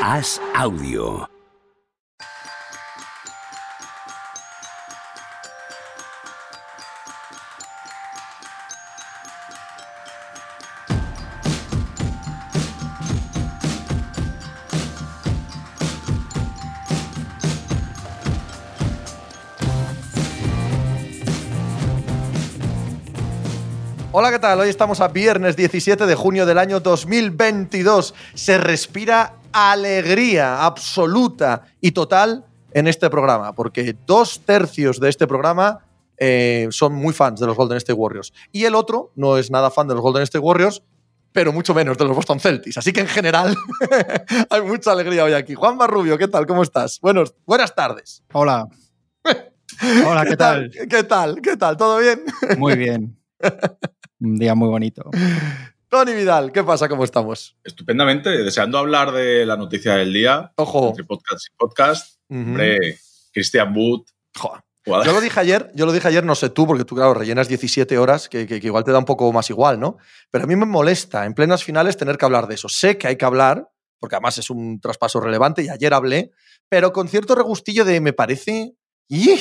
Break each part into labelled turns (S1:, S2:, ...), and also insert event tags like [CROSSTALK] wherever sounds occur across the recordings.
S1: Haz audio.
S2: Hola, ¿qué tal? Hoy estamos a viernes 17 de junio del año 2022. Se respira alegría absoluta y total en este programa, porque dos tercios de este programa eh, son muy fans de los Golden State Warriors. Y el otro no es nada fan de los Golden State Warriors, pero mucho menos de los Boston Celtics. Así que en general [LAUGHS] hay mucha alegría hoy aquí. Juan Barrubio, ¿qué tal? ¿Cómo estás? Buenos, buenas tardes.
S3: Hola. [LAUGHS] Hola, ¿qué tal?
S2: ¿Qué tal? ¿Qué tal? ¿Todo bien?
S3: Muy bien. [LAUGHS] Un día muy bonito.
S2: Tony Vidal, ¿qué pasa? ¿Cómo estamos?
S4: Estupendamente, deseando hablar de la noticia del día.
S2: Ojo.
S4: Entre podcast y podcast. Hombre, Christian Wood.
S2: Joder. Yo lo dije ayer, yo lo dije ayer, no sé tú, porque tú, claro, rellenas 17 horas, que, que, que, igual te da un poco más igual, ¿no? Pero a mí me molesta en plenas finales tener que hablar de eso. Sé que hay que hablar, porque además es un traspaso relevante y ayer hablé, pero con cierto regustillo de me parece. ¡Y!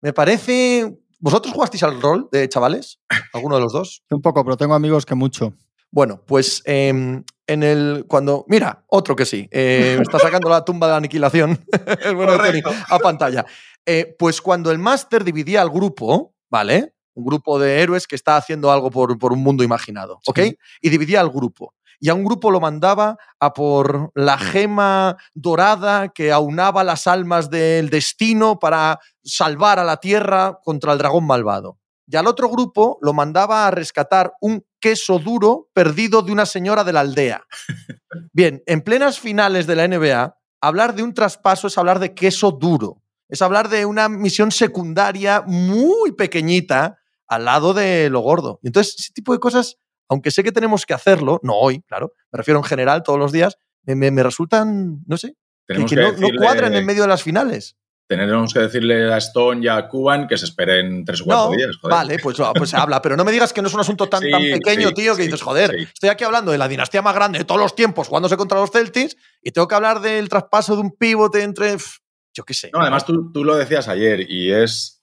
S2: Me parece ¿Vosotros jugasteis al rol de chavales? ¿Alguno de los dos?
S3: Un poco, pero tengo amigos que mucho.
S2: Bueno, pues eh, en el. Cuando. Mira, otro que sí. Eh, está sacando la tumba de la aniquilación. [LAUGHS] el bueno de Tony, a pantalla. Eh, pues cuando el máster dividía al grupo, ¿vale? Un grupo de héroes que está haciendo algo por, por un mundo imaginado, ¿ok? Sí. Y dividía al grupo y a un grupo lo mandaba a por la gema dorada que aunaba las almas del destino para salvar a la tierra contra el dragón malvado. Y al otro grupo lo mandaba a rescatar un queso duro perdido de una señora de la aldea. Bien, en plenas finales de la NBA, hablar de un traspaso es hablar de queso duro. Es hablar de una misión secundaria muy pequeñita al lado de lo gordo. Entonces, ese tipo de cosas aunque sé que tenemos que hacerlo, no hoy, claro, me refiero en general todos los días, me, me resultan, no sé, que, que, que no, decirle, no, cuadran en medio de las finales.
S4: Tenemos que decirle a Stone y a Cuban que se esperen tres o cuatro
S2: no,
S4: días. Joder.
S2: Vale, pues, pues se habla, pero no me digas que no es un asunto tan, sí, tan pequeño, sí, tío, que sí, dices, joder, estoy aquí hablando de la dinastía más grande de todos los tiempos jugándose contra los Celtics y tengo que hablar del traspaso de un pivote entre, yo qué sé.
S4: No, además tú, tú lo decías ayer y es,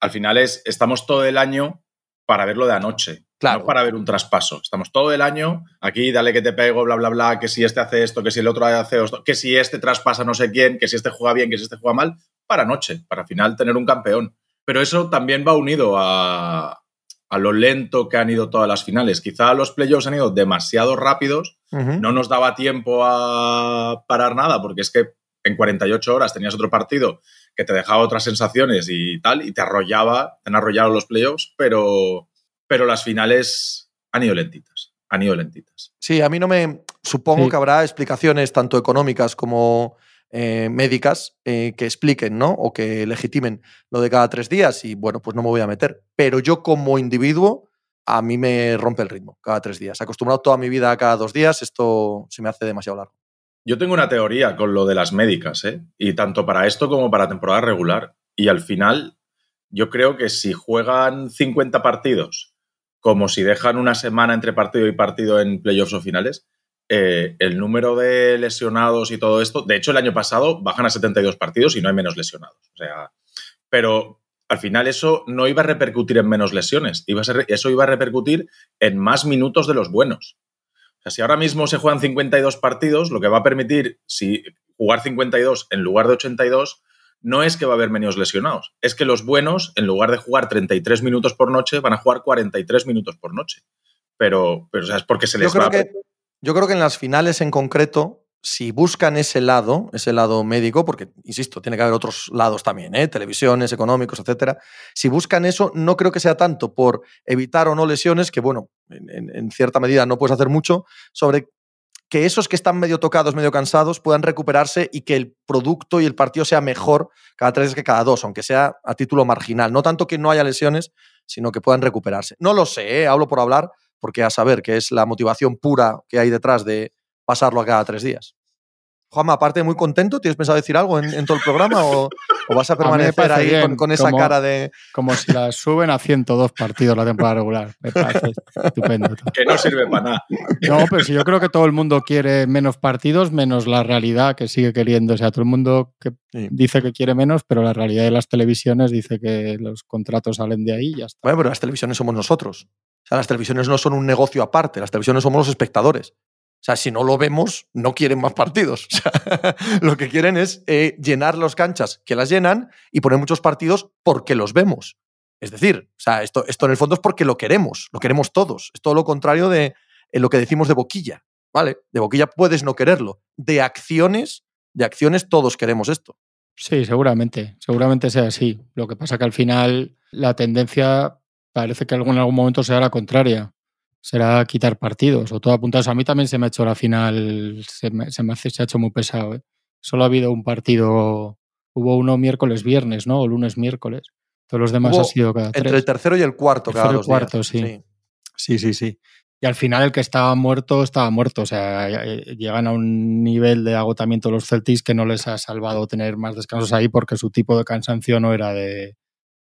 S4: al final es, estamos todo el año para verlo de anoche. Claro. No para ver un traspaso. Estamos todo el año aquí, dale que te pego, bla, bla, bla, que si este hace esto, que si el otro hace esto, que si este traspasa no sé quién, que si este juega bien, que si este juega mal, para noche, para al final tener un campeón. Pero eso también va unido a, a lo lento que han ido todas las finales. Quizá los playoffs han ido demasiado rápidos, uh -huh. no nos daba tiempo a parar nada, porque es que en 48 horas tenías otro partido que te dejaba otras sensaciones y tal, y te arrollaba, te han arrollado los playoffs, pero pero las finales han ido lentitas, han ido lentitas.
S2: Sí, a mí no me... Supongo sí. que habrá explicaciones tanto económicas como eh, médicas eh, que expliquen, ¿no? O que legitimen lo de cada tres días y bueno, pues no me voy a meter. Pero yo como individuo, a mí me rompe el ritmo cada tres días. Acostumbrado toda mi vida a cada dos días, esto se me hace demasiado largo.
S4: Yo tengo una teoría con lo de las médicas, ¿eh? Y tanto para esto como para temporada regular. Y al final, yo creo que si juegan 50 partidos como si dejan una semana entre partido y partido en playoffs o finales, eh, el número de lesionados y todo esto, de hecho el año pasado bajan a 72 partidos y no hay menos lesionados. O sea, pero al final eso no iba a repercutir en menos lesiones, iba a eso iba a repercutir en más minutos de los buenos. O sea, si ahora mismo se juegan 52 partidos, lo que va a permitir si jugar 52 en lugar de 82 no es que va a haber menos lesionados, es que los buenos, en lugar de jugar 33 minutos por noche, van a jugar 43 minutos por noche. Pero, pero o sea, es porque se les
S2: yo creo
S4: va
S2: que, Yo creo que en las finales en concreto, si buscan ese lado, ese lado médico, porque, insisto, tiene que haber otros lados también, ¿eh? televisiones, económicos, etcétera. Si buscan eso, no creo que sea tanto por evitar o no lesiones, que bueno, en, en cierta medida no puedes hacer mucho, sobre que esos que están medio tocados, medio cansados, puedan recuperarse y que el producto y el partido sea mejor cada tres que cada dos, aunque sea a título marginal. No tanto que no haya lesiones, sino que puedan recuperarse. No lo sé, ¿eh? hablo por hablar, porque a saber que es la motivación pura que hay detrás de pasarlo a cada tres días. Juanma, aparte muy contento, ¿tienes pensado decir algo en, todo el programa o, vas a [LAUGHS] permanecer ahí con, esa cara de...
S3: Como si la suben a 102 partidos la temporada regular. Me parece estupendo.
S4: Que no sirve para nada.
S3: No, pero si yo creo que todo el mundo quiere menos partidos, menos la realidad que sigue queriendo. O sea, todo el mundo que dice que quiere menos, pero la realidad de las televisiones dice que los contratos salen de ahí y ya está.
S2: Bueno, pero las televisiones somos nosotros. O sea, las televisiones no son un negocio aparte, las televisiones somos los espectadores. O sea, si no lo vemos, no quieren más partidos. [LAUGHS] Sea, lo que quieren es eh, llenar las canchas que las llenan y poner muchos partidos porque los vemos. Es decir, o sea, esto, esto en el fondo es porque lo queremos, lo queremos todos. Es todo lo contrario de eh, lo que decimos de boquilla. ¿Vale? De boquilla puedes no quererlo. De acciones, de acciones todos queremos esto.
S3: Sí, seguramente, seguramente sea así. Lo que pasa que al final la tendencia parece que en algún momento será la contraria será quitar partidos o todo apuntados. A mí también se me ha hecho la final, se me, se me ha hecho muy pesado. ¿eh? Solo ha habido un partido, hubo uno miércoles, viernes, ¿no? O lunes, miércoles. Todos los demás ha sido cada
S2: Entre el tercero y el cuarto,
S3: cada el cuarto, Sí. sí. Sí, sí, Y al final el que estaba muerto, estaba muerto. O sea, eh, llegan a un nivel de agotamiento los Celtics que no les ha salvado tener más descansos ahí porque su tipo de cansancio no era de,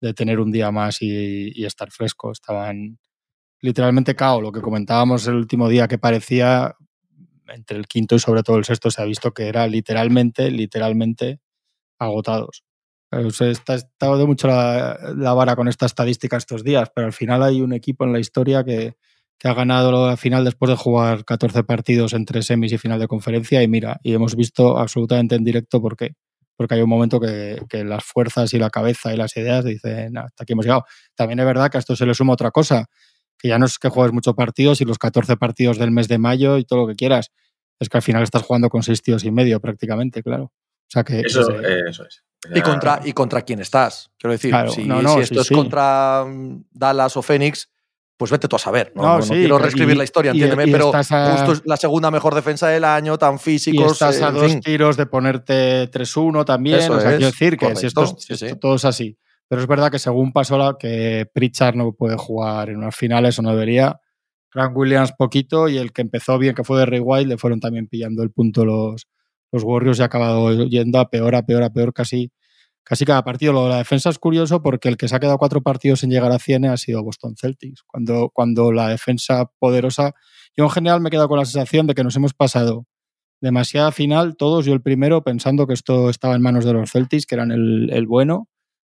S3: de tener un día más y, y estar fresco. Estaban, literalmente cao. Lo que comentábamos el último día que parecía, entre el quinto y sobre todo el sexto, se ha visto que era literalmente, literalmente agotados. Se está estado de mucho la, vara con esta estadística estos días, pero al final hay un equipo en la historia que, ha ganado la final después de jugar 14 partidos entre semis y final de conferencia. Y mira, y hemos visto absolutamente en directo por qué. Porque hay un momento que, que las fuerzas y la cabeza y las ideas dicen, hasta aquí hemos llegado. También es verdad que a esto se le suma otra cosa, que ya no es que juegues muchos partidos y los 14 partidos del mes de mayo y todo lo que quieras. Es que al final estás jugando con seis tíos y medio prácticamente, claro. O sea que
S4: eso, eso es.
S2: ¿Y contra, ¿Y contra quién estás? Quiero decir, si, esto es contra mm, Dallas o Phoenix, pues vete tú a saber. No, quiero reescribir la historia, entiéndeme, pero justo es la segunda mejor defensa del año, tan físicos.
S3: Y estás a dos tiros de ponerte 3-1 también. o sea, quiero decir que si esto, todo es así. Pero es verdad que según pasó la que Pritchard no puede jugar en unas finales o no debería. Frank Williams poquito y el que empezó bien, que fue de Ray White, le fueron también pillando el punto los, los Warriors y ha acabado yendo a peor, a peor, a peor casi, casi cada partido. Lo de la defensa es curioso porque el que se ha quedado cuatro partidos sin llegar a 100 ha sido Boston Celtics. Cuando, cuando la defensa poderosa, yo en general me he quedado con la sensación de que nos hemos pasado demasiada final, todos, yo el primero, pensando que esto estaba en manos de los Celtics, que eran el, el bueno,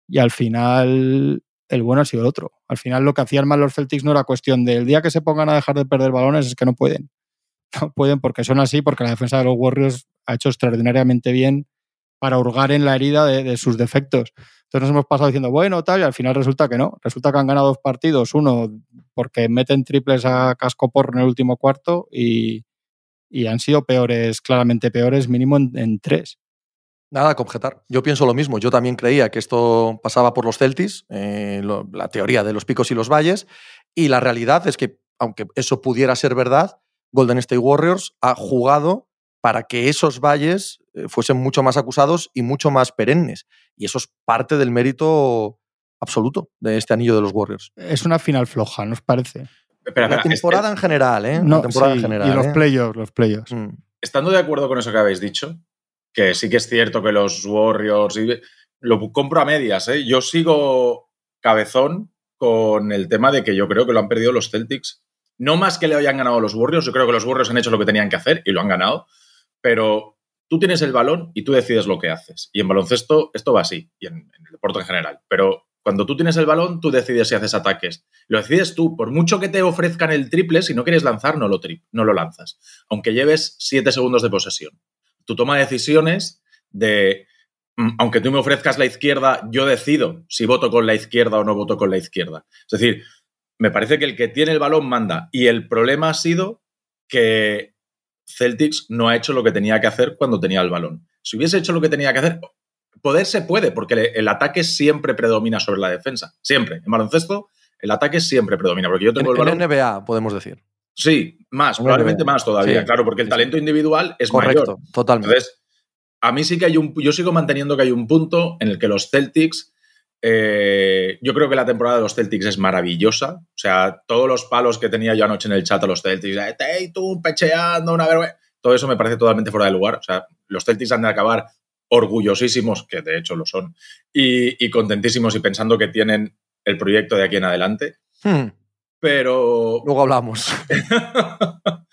S3: y al final el bueno ha sido el otro. Al final lo que hacían mal los Celtics no era cuestión del día que se pongan a dejar de perder balones, es que no pueden. [LAUGHS] No pueden porque son así, porque la defensa de los Warriors ha hecho extraordinariamente bien para hurgar en la herida de, sus defectos. Entonces nos hemos pasado diciendo, bueno, tal, y al final resulta que no. Resulta que han ganado dos partidos, uno porque meten triples a casco por en el último cuarto y, han sido peores, claramente peores, mínimo en tres.
S2: Nada que objetar. Yo pienso lo mismo. Yo también creía que esto pasaba por los Celtics, eh, la teoría de los picos y los valles, y la realidad es que, aunque eso pudiera ser verdad, Golden State Warriors ha jugado para que esos valles eh, fuesen mucho más acusados y mucho más perennes. Y eso es parte del mérito absoluto de este anillo de los Warriors.
S3: Es una final floja, ¿nos parece?
S2: la temporada en general, ¿eh? No, temporada en general.
S3: Y los ¿eh? playoffs, los playoffs. Mm.
S4: Estando de acuerdo con eso que habéis dicho, que sí que es cierto que los Warriors, lo compro a medias, ¿eh? yo sigo cabezón con el tema de que yo creo que lo han perdido los Celtics. No más que le hayan ganado los Warriors, yo creo que los Warriors han hecho lo que tenían que hacer y lo han ganado, pero tú tienes el balón y tú decides lo que haces. Y en baloncesto esto va así, y en, el deporte en general. Pero cuando tú tienes el balón, tú decides si haces ataques. Lo decides tú. Por mucho que te ofrezcan el triple, si no quieres lanzar, no lo, no lo lanzas. Aunque lleves siete segundos de posesión tu toma de decisiones de, mm, aunque tú me ofrezcas la izquierda, yo decido si voto con la izquierda o no voto con la izquierda. Es decir, me parece que el que tiene el balón manda. Y el problema ha sido que Celtics no ha hecho lo que tenía que hacer cuando tenía el balón. Si hubiese hecho lo que tenía que hacer, poder se puede, porque el ataque siempre predomina sobre la defensa. Siempre. En baloncesto, el ataque siempre predomina. Porque yo tengo el balón.
S2: En NBA, podemos decir.
S4: Sí, más, probablemente más todavía, claro, porque el talento individual es
S2: Correcto,
S4: mayor.
S2: totalmente.
S4: Entonces, a mí sí que hay un. Yo sigo manteniendo que hay un punto en el que los Celtics. Eh, yo creo que la temporada de los Celtics es maravillosa. O sea, todos los palos que tenía yo anoche en el chat a los Celtics, tú pecheando, una vergüenza. todo eso me parece totalmente fuera de lugar. O sea, los Celtics han de acabar orgullosísimos, que de hecho lo son, y, contentísimos y pensando que tienen el proyecto de aquí en adelante. Hmm. Pero.
S2: Luego hablamos. [LAUGHS]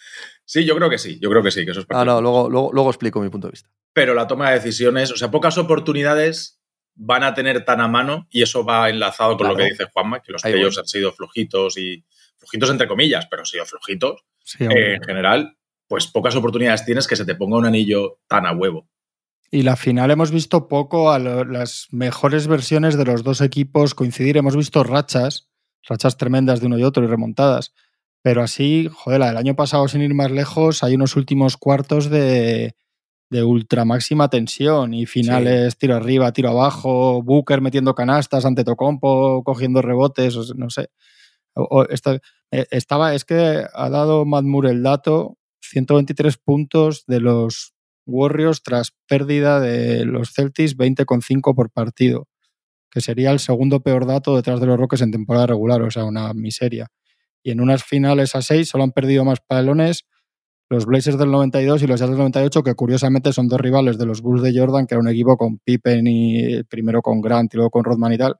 S4: sí, yo creo que sí, yo creo que sí, que eso es
S2: Ah, no, luego, luego, explico mi punto de vista.
S4: Pero la toma de decisiones, o sea, pocas oportunidades van a tener tan a mano, y eso va enlazado con lo que dice Juanma, que los playoffs han sido flojitos y. flojitos entre comillas, pero han sido flojitos. en general, pues pocas oportunidades tienes que se te ponga un anillo tan a huevo.
S3: Y la final hemos visto poco a las mejores versiones de los dos equipos coincidir. Hemos visto rachas, rachas tremendas de uno y otro y remontadas. Pero así, joder, la del año pasado, sin ir más lejos, hay unos últimos cuartos de, de ultra máxima tensión y finales tiro arriba, tiro abajo, Booker metiendo canastas ante Tocompo, cogiendo rebotes, no sé. Eh, estaba, es que ha dado Moore el dato, 123 puntos de los Warriors tras pérdida de los Celtics 20,5 por partido, que sería el segundo peor dato detrás de los Rockets en temporada regular, o sea, una miseria. Y en unas finales a 6 solo han perdido más palones los Blazers del 92 y los Jazz del 98, que curiosamente son dos rivales de los Bulls de Jordan, que era un equipo con Pippen y primero con Grant y luego con Rodman y tal,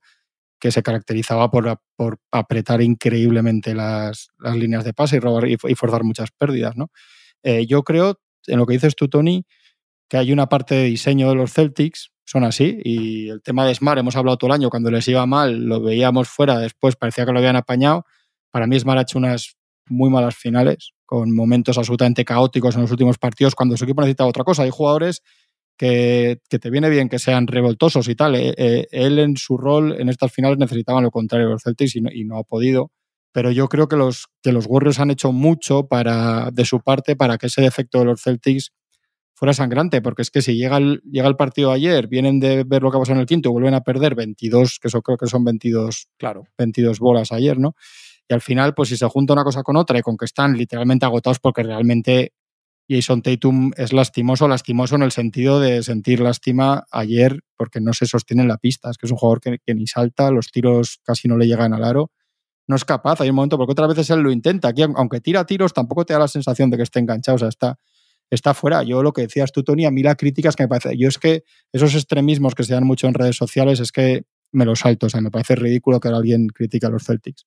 S3: que se caracterizaba por, por apretar increíblemente las, las, líneas de pase y, robar, y, forzar muchas pérdidas. ¿no? Eh, yo creo en lo que dices tú, Tony, que hay una parte de diseño de los Celtics, son así, y el tema de Smart, hemos hablado todo el año, cuando les iba mal, lo veíamos fuera, después parecía que lo habían apañado. Para mí Smart ha hecho unas muy malas finales, con momentos absolutamente caóticos en los últimos partidos, cuando su equipo necesita otra cosa. Hay jugadores que, te viene bien que sean revoltosos y tal. Eh, eh, él en su rol en estas finales necesitaban lo contrario los Celtics y no ha podido pero yo creo que los, que los Warriors han hecho mucho para, de su parte para que ese defecto de los Celtics fuera sangrante, porque es que si llega el, llega el partido ayer, vienen de ver lo que pasó en el quinto, vuelven a perder 22, que eso creo que son 22, claro, 22 bolas ayer, ¿no? Y al final, pues si se junta una cosa con otra y con que están literalmente agotados porque realmente Jason Tatum es lastimoso, lastimoso en el sentido de sentir lástima ayer porque no se sostiene en la pista, es que es un jugador que, que ni salta, los tiros casi no le llegan al aro no es capaz. Hay un momento, porque otras veces él lo intenta. Aquí, aunque tira tiros, tampoco te da la sensación de que esté enganchado. O sea, está, está fuera. Yo lo que decías tú, Tony, a mí la crítica es que me parece. Yo es que esos extremismos que se dan mucho en redes sociales es que me los salto. O sea, me parece ridículo que alguien critique a los Celtics.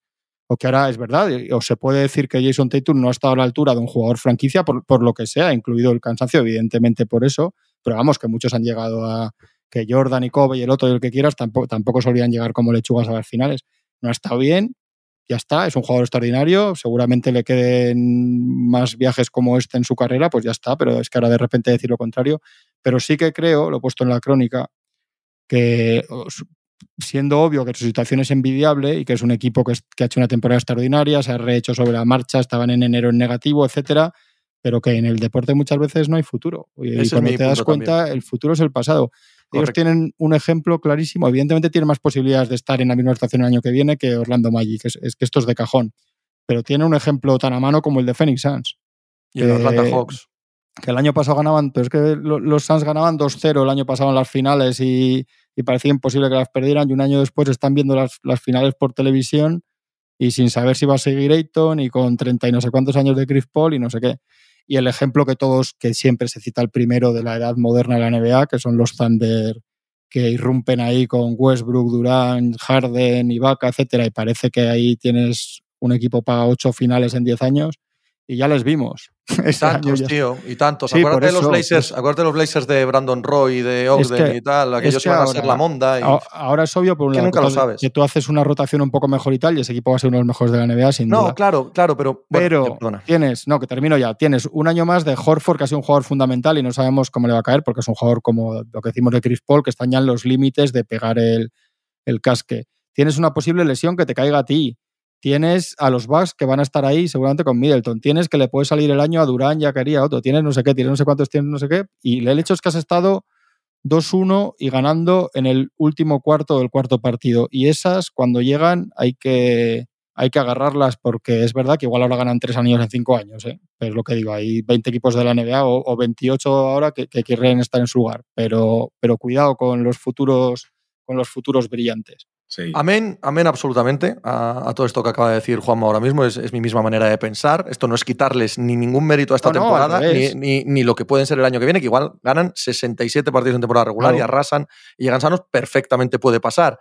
S3: O que ahora es verdad, o se puede decir que Jason Tatum no ha estado a la altura de un jugador franquicia por, por lo que sea, incluido el cansancio, evidentemente por eso, pero vamos, que muchos han llegado a que Jordan y Kobe y el otro y el que quieras tampoco, tampoco solían llegar como lechugas a las finales. No ha estado bien, ya está, es un jugador extraordinario, seguramente le queden más viajes como este en su carrera, pues ya está, pero es que ahora de repente decir lo contrario. Pero sí que creo, lo he puesto en la crónica, que siendo obvio que su situación es envidiable y que es un equipo que, ha hecho una temporada extraordinaria, se ha rehecho sobre la marcha, estaban en enero en negativo, etcétera, pero que en el deporte muchas veces no hay futuro. Y, cuando te das cuenta, el futuro es el pasado. Ellos tienen un ejemplo clarísimo. Evidentemente tienen más posibilidades de estar en la misma estación el año que viene que Orlando Magic. Es, es que esto es de cajón. Pero tiene un ejemplo tan a mano como el de Phoenix Suns.
S2: Y el Atlanta Hawks.
S3: Que el año pasado ganaban, pero es que los Suns ganaban 2-0 el año pasado en las finales y, parecía imposible que las perdieran. Y un año después están viendo las, las finales por televisión y sin saber si va a seguir Ayton y con 30 y no sé cuántos años de Chris Paul y no sé qué y el ejemplo que todos, que siempre se cita el primero de la edad moderna de la NBA, que son los Thunder que irrumpen ahí con Westbrook, Durant, Harden, Ibaka, etcétera, y parece que ahí tienes un equipo para ocho finales en diez años, y ya les vimos. [LAUGHS]
S2: Y tantos, tío, y tantos. acuérdate, de los Blazers, acuérdate de los Blazers de Brandon Roy, de Ogden y tal, aquellos que van a ser la monda.
S3: ahora es obvio, por un
S2: que
S3: lado,
S2: nunca lo sabes.
S3: que tú haces una rotación un poco mejor y tal, y ese equipo va a ser uno de los mejores de la NBA, sin duda.
S2: No, claro, claro, pero.
S3: pero tienes, no, que termino ya. Tienes un año más de Horford, que ha sido un jugador fundamental y no sabemos cómo le va a caer, porque es un jugador como lo que decimos de Chris Paul, que está ya en los límites de pegar el, el casque. Tienes una posible lesión que te caiga a ti Tienes a los Bucks que van a estar ahí seguramente con Middleton. Tienes que le puede salir el año a Durán, ya quería otro. Tienes no sé qué, tienes no sé cuántos, tienes no sé qué. Y el hecho es que has estado 2-1 y ganando en el último cuarto del cuarto partido. Y esas, cuando llegan, hay que, hay que agarrarlas porque es verdad que igual ahora ganan tres años en cinco años. ¿eh? Pero es lo que digo, hay 20 equipos de la NBA o, 28 ahora que, que, quieren estar en su lugar. Pero, pero cuidado con los futuros, con los futuros brillantes.
S2: Amén, amén absolutamente a, todo esto que acaba de decir Juanma ahora mismo. Es, mi misma manera de pensar. Esto no es quitarles ni ningún mérito a esta temporada, ni, ni, lo que pueden ser el año que viene, que igual ganan 67 partidos en temporada regular y arrasan y llegan sanos, perfectamente puede pasar.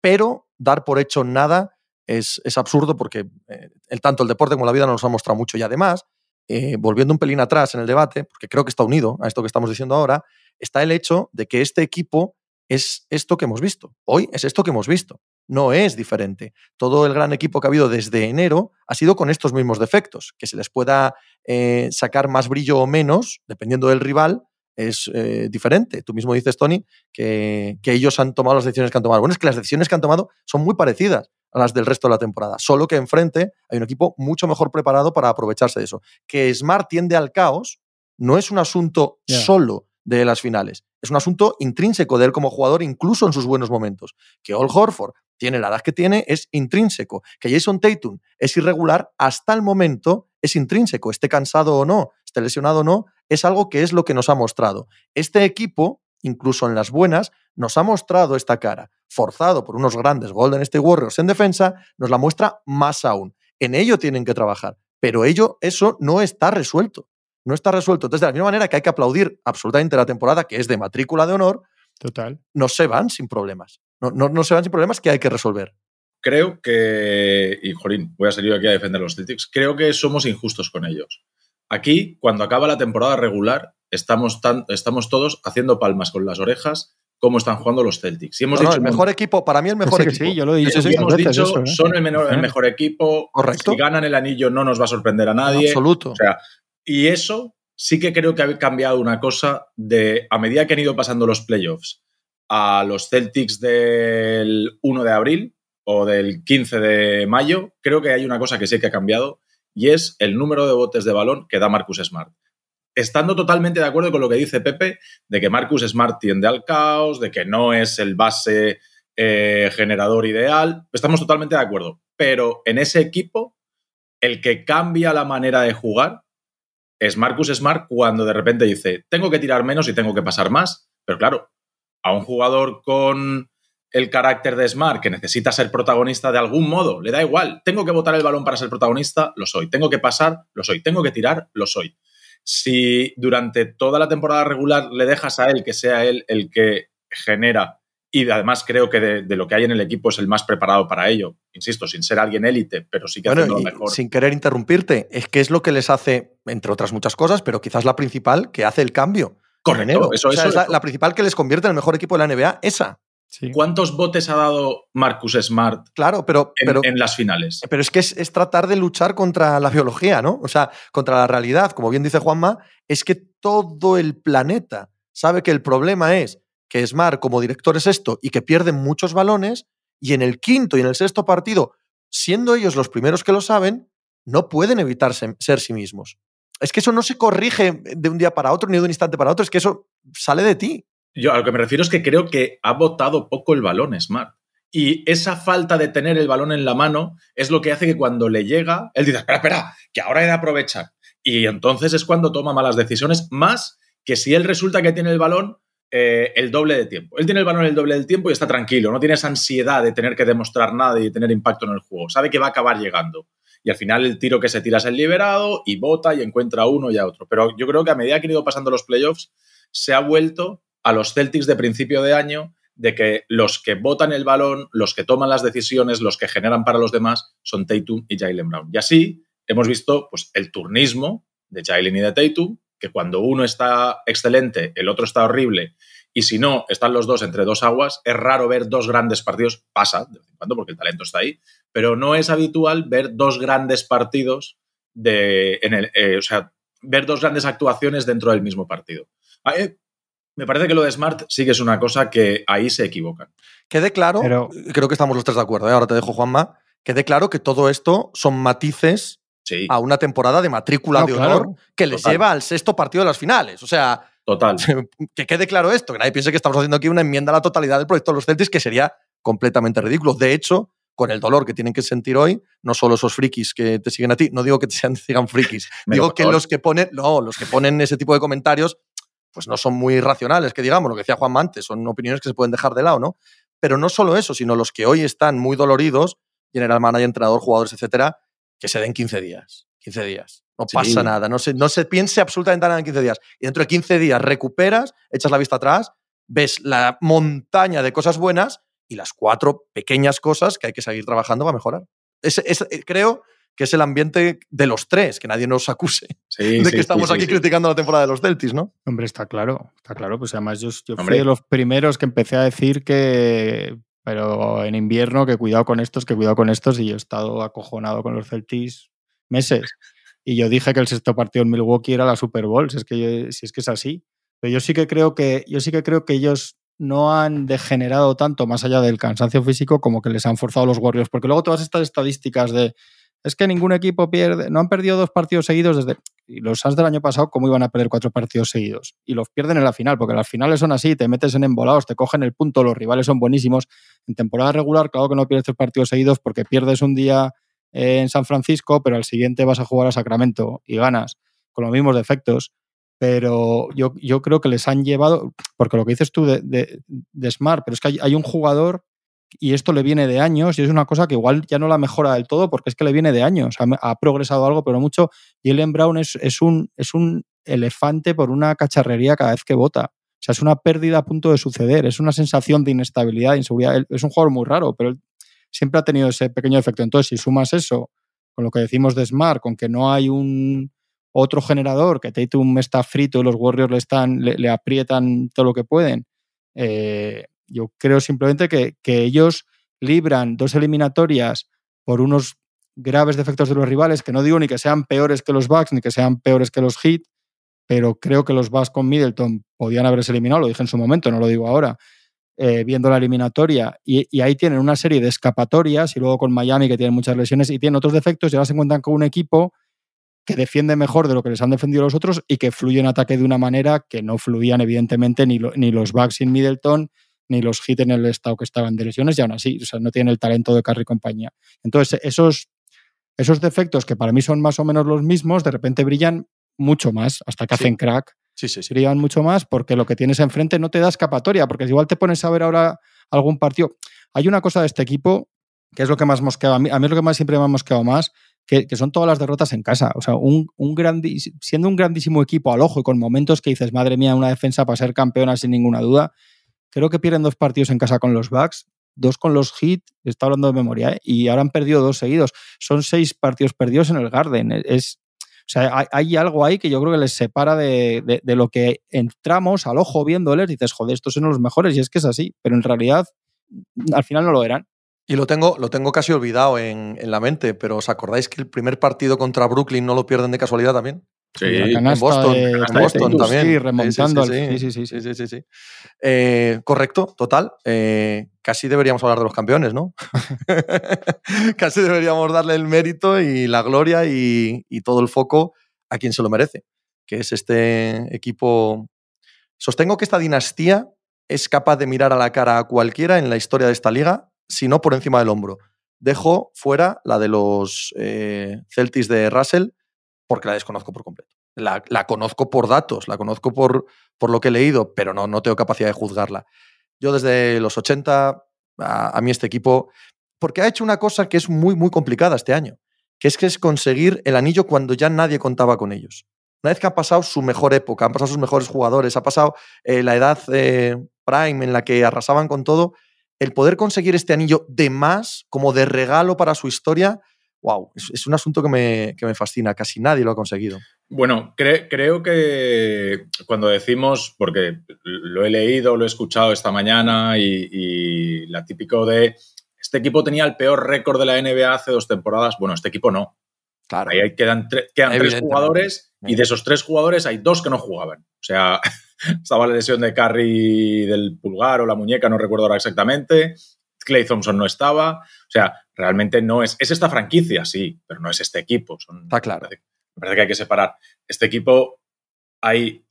S2: Pero dar por hecho nada es, es absurdo porque eh, el, tanto el deporte como la vida nos ha mostrado mucho. Y además, eh, volviendo un pelín atrás en el debate, porque creo que está unido a esto que estamos diciendo ahora, está el hecho de que este equipo es esto que hemos visto. Hoy es esto que hemos visto. No es diferente. Todo el gran equipo que ha habido desde enero ha sido con estos mismos defectos. Que se les pueda eh, sacar más brillo o menos, dependiendo del rival, es eh, diferente. Tú mismo dices, Tony, que, que, ellos han tomado las decisiones que han tomado. Bueno, es que las decisiones que han tomado son muy parecidas a las del resto de la temporada, solo que enfrente hay un equipo mucho mejor preparado para aprovecharse de eso. Que Smart tiende al caos no es un asunto solo de las finales. Es un asunto intrínseco de él como jugador, incluso en sus buenos momentos. Que All Horford tiene la edad que tiene, es intrínseco. Que Jason Tatum es irregular hasta el momento, es intrínseco. Esté cansado o no, esté lesionado o no, es algo que es lo que nos ha mostrado. Este equipo, incluso en las buenas, nos ha mostrado esta cara. Forzado por unos grandes Golden State Warriors en defensa, nos la muestra más aún. En ello tienen que trabajar, pero ello, eso no está resuelto no está resuelto. Entonces, de la misma manera que hay que aplaudir absolutamente la temporada, que es de matrícula de honor,
S3: Total.
S2: no se van sin problemas. No, no, se van sin problemas que hay que resolver.
S4: Creo que, y Jorín, voy a salir aquí a defender a los Celtics, creo que somos injustos con ellos. Aquí, cuando acaba la temporada regular, estamos, tan, estamos todos haciendo palmas con las orejas cómo están jugando los Celtics. Y hemos dicho,
S2: el mejor equipo, para mí el mejor equipo.
S3: Sí, yo lo he dicho.
S4: hemos dicho, ¿eh? son el, el, mejor equipo.
S2: Correcto.
S4: Si ganan el anillo no nos va a sorprender a nadie.
S2: absoluto.
S4: O sea, y eso sí que creo que ha cambiado una cosa de a medida que han ido pasando los playoffs a los Celtics del 1 de abril o del 15 de mayo, creo que hay una cosa que sí que ha cambiado y es el número de botes de balón que da Marcus Smart. Estando totalmente de acuerdo con lo que dice Pepe, de que Marcus Smart tiende al caos, de que no es el base eh, generador ideal, estamos totalmente de acuerdo. Pero en ese equipo, el que cambia la manera de jugar es Marcus Smart cuando de repente dice, tengo que tirar menos y tengo que pasar más. Pero claro, a un jugador con el carácter de Smart que necesita ser protagonista de algún modo, le da igual, tengo que botar el balón para ser protagonista, lo soy, tengo que pasar, lo soy, tengo que tirar, lo soy. Si durante toda la temporada regular le dejas a él que sea él el que genera y además creo que de, lo que hay en el equipo es el más preparado para ello. Insisto, sin ser alguien élite, pero sí que bueno, lo mejor.
S2: Sin querer interrumpirte, es que es lo que les hace, entre otras muchas cosas, pero quizás la principal que hace el cambio.
S4: Correcto,
S2: eso, es la, principal que les convierte en el mejor equipo de la NBA, esa.
S4: ¿Cuántos botes ha dado Marcus Smart
S2: claro, pero,
S4: en,
S2: pero,
S4: en las finales?
S2: Pero es que es, es, tratar de luchar contra la biología, ¿no? O sea, contra la realidad. Como bien dice Juanma, es que todo el planeta sabe que el problema es que Smart como director es esto y que pierden muchos balones, y en el quinto y en el sexto partido, siendo ellos los primeros que lo saben, no pueden evitar ser sí mismos. Es que eso no se corrige de un día para otro ni de un instante para otro, es que eso sale de ti.
S4: Yo a lo que me refiero es que creo que ha botado poco el balón Smart. Y esa falta de tener el balón en la mano es lo que hace que cuando le llega, él dice, espera, espera, que ahora he de aprovechar. Y entonces es cuando toma malas decisiones, más que si él resulta que tiene el balón, eh, el doble de tiempo. Él tiene el balón el doble del tiempo y está tranquilo, no tiene esa ansiedad de tener que demostrar nada y tener impacto en el juego. Sabe que va a acabar llegando. Y al final el tiro que se tira es el liberado y bota y encuentra uno y a otro. Pero yo creo que a medida que han ido pasando los playoffs, se ha vuelto a los Celtics de principio de año de que los que botan el balón, los que toman las decisiones, los que generan para los demás, son Tatum y Jalen Brown. Y así hemos visto pues, el turnismo de Jalen y de Tatum, que cuando uno está excelente, el otro está horrible, y si no, están los dos entre dos aguas, es raro ver dos grandes partidos, pasa de vez en cuando porque el talento está ahí, pero no es habitual ver dos grandes partidos de, en el, eh, o sea, ver dos grandes actuaciones dentro del mismo partido. Ah, eh, me parece que lo de Smart sí que es una cosa que ahí se equivocan.
S2: Quede claro, creo que estamos los tres de acuerdo, ¿eh? ahora te dejo Juanma, quede claro que todo esto son matices a una temporada de matrícula de honor que les lleva al sexto partido de las finales. O sea,
S4: Total. [LAUGHS]
S2: que quede claro esto, que nadie piense que estamos haciendo aquí una enmienda a la totalidad del proyecto de los Celtics, que sería completamente ridículo. De hecho, con el dolor que tienen que sentir hoy, no solo esos frikis que te siguen a ti, no digo que te sean, [LAUGHS] sigan frikis, [LAUGHS] digo que los que ponen, no, los que ponen ese tipo de comentarios, pues no son muy racionales, que digamos, lo que decía Juan antes, son opiniones que se pueden dejar de lado, ¿no? pero no solo eso, sino los que hoy están muy doloridos, general manager, entrenador, jugadores, etcétera, que se den 15 días. 15 días. No pasa nada, no se, no se piense absolutamente nada en 15 días. Y dentro de 15 días recuperas, echas la vista atrás, ves la montaña de cosas buenas y las cuatro pequeñas cosas que hay que seguir trabajando para mejorar. Es, eh, creo que es el ambiente de los tres, que nadie nos acuse [LAUGHS] de que estamos aquí criticando la temporada de los Celtics, ¿no?
S3: Hombre, está claro, está claro. Pues además yo, yo fui de los primeros que empecé a decir que, pero en invierno, que cuidado con estos, que cuidado con estos, y yo he estado acojonado con los Celtics meses. Y yo dije que el sexto partido en Milwaukee era la Super Bowl, si es que, si es, que es así. Pero yo sí que creo que, yo sí que creo que ellos no han degenerado tanto más allá del cansancio físico como que les han forzado los Warriors. Porque luego todas estas estadísticas de es que ningún equipo pierde, no han perdido dos partidos seguidos desde. Los Suns del año pasado, ¿cómo iban a perder cuatro partidos seguidos? Y los pierden en la final, porque las finales son así, te metes en embolados, te cogen el punto, los rivales son buenísimos. En temporada regular, claro que no pierdes tres partidos seguidos porque pierdes un día en San Francisco, pero al siguiente vas a jugar a Sacramento y ganas con los mismos defectos pero yo, yo creo que les han llevado, porque lo que dices tú de, de, Smart, pero es que hay, un jugador y esto le viene de años y es una cosa que igual ya no la mejora del todo porque es que le viene de años, ha, progresado algo, pero mucho. Y Ellen Brown es, es, un, es un elefante por una cacharrería cada vez que vota. O sea, es una pérdida a punto de suceder, es una sensación de inestabilidad, de inseguridad. Es un jugador muy raro, pero siempre ha tenido ese pequeño efecto. Entonces, si sumas eso con lo que decimos de Smart, con que no hay un, otro generador, que Tatum está frito y los Warriors le, están, le, aprietan todo lo que pueden. Eh, yo creo simplemente que, ellos libran dos eliminatorias por unos graves defectos de los rivales, que no digo ni que sean peores que los Bucks ni que sean peores que los Heat, pero creo que los Bucks con Middleton podían haberse eliminado, lo dije en su momento, no lo digo ahora, eh, viendo la eliminatoria, y, y, ahí tienen una serie de escapatorias, y luego con Miami que tienen muchas lesiones y tienen otros defectos, y ahora se encuentran con un equipo que defiende mejor de lo que les han defendido los otros y que fluye en ataque de una manera que no fluían, evidentemente, ni, ni los Bucks sin Middleton, ni los Heat en el estado que estaban de lesiones, y aún así, o sea, no tienen el talento de Curry y compañía. Entonces, esos, esos defectos que para mí son más o menos los mismos, de repente brillan mucho más, hasta que hacen crack.
S2: Sí, sí, sí.
S3: Brillan mucho más porque lo que tienes enfrente no te da escapatoria, porque igual te pones a ver ahora algún partido. Hay una cosa de este equipo que es lo que más mosqueado, a mí, a mí es lo que más siempre me ha mosqueado más, que, son todas las derrotas en casa. O sea, un, un siendo un grandísimo equipo al ojo y con momentos que dices, madre mía, una defensa para ser campeona sin ninguna duda, creo que pierden dos partidos en casa con los Bucks, dos con los Heat, está hablando de memoria, ¿eh? y ahora han perdido dos seguidos. Son seis partidos perdidos en el Garden. Es, o sea, hay, algo ahí que yo creo que les separa de, de, lo que entramos al ojo viéndoles y dices, joder, estos son los mejores, y es que es así, pero en realidad al final no lo eran.
S2: Y lo tengo, lo tengo casi olvidado en, la mente, pero ¿os acordáis que el primer partido contra Brooklyn no lo pierden de casualidad también?
S3: Sí, en Boston, en Boston también. Sí, remontando.
S2: Sí, sí, sí. sí, eh, correcto, total. Eh, casi deberíamos hablar de los campeones, ¿no? [LAUGHS] [LAUGHS] casi deberíamos darle el mérito y la gloria y, y todo el foco a quien se lo merece, que es este equipo. Sostengo que esta dinastía es capaz de mirar a la cara a cualquiera en la historia de esta liga sino por encima del hombro. Dejo fuera la de los eh, Celtics de Russell porque la desconozco por completo. La, conozco por datos, la conozco por, por lo que he leído, pero no, no tengo capacidad de juzgarla. Yo desde los 80, a, mí este equipo, porque ha hecho una cosa que es muy, muy complicada este año, que es que es conseguir el anillo cuando ya nadie contaba con ellos. Una vez que ha pasado su mejor época, han pasado sus mejores jugadores, ha pasado eh, la edad eh, prime en la que arrasaban con todo, el poder conseguir este anillo de más, como de regalo para su historia, wow, es, un asunto que me, me, fascina. Casi nadie lo ha conseguido.
S4: Bueno, creo que cuando decimos, porque lo he leído, lo he escuchado esta mañana y, la típico de este equipo tenía el peor récord de la NBA hace dos temporadas. Bueno, este equipo no.
S2: Claro.
S4: Ahí quedan, quedan tres jugadores y de esos tres jugadores hay dos que no jugaban. O sea, [LAUGHS] estaba la lesión de Curry del pulgar o la muñeca, no recuerdo ahora exactamente. Clay Thompson no estaba. O sea, realmente no es. Es esta franquicia, sí, pero no es este equipo.
S2: Está claro.
S4: Me parece, que hay que separar. Este equipo hay,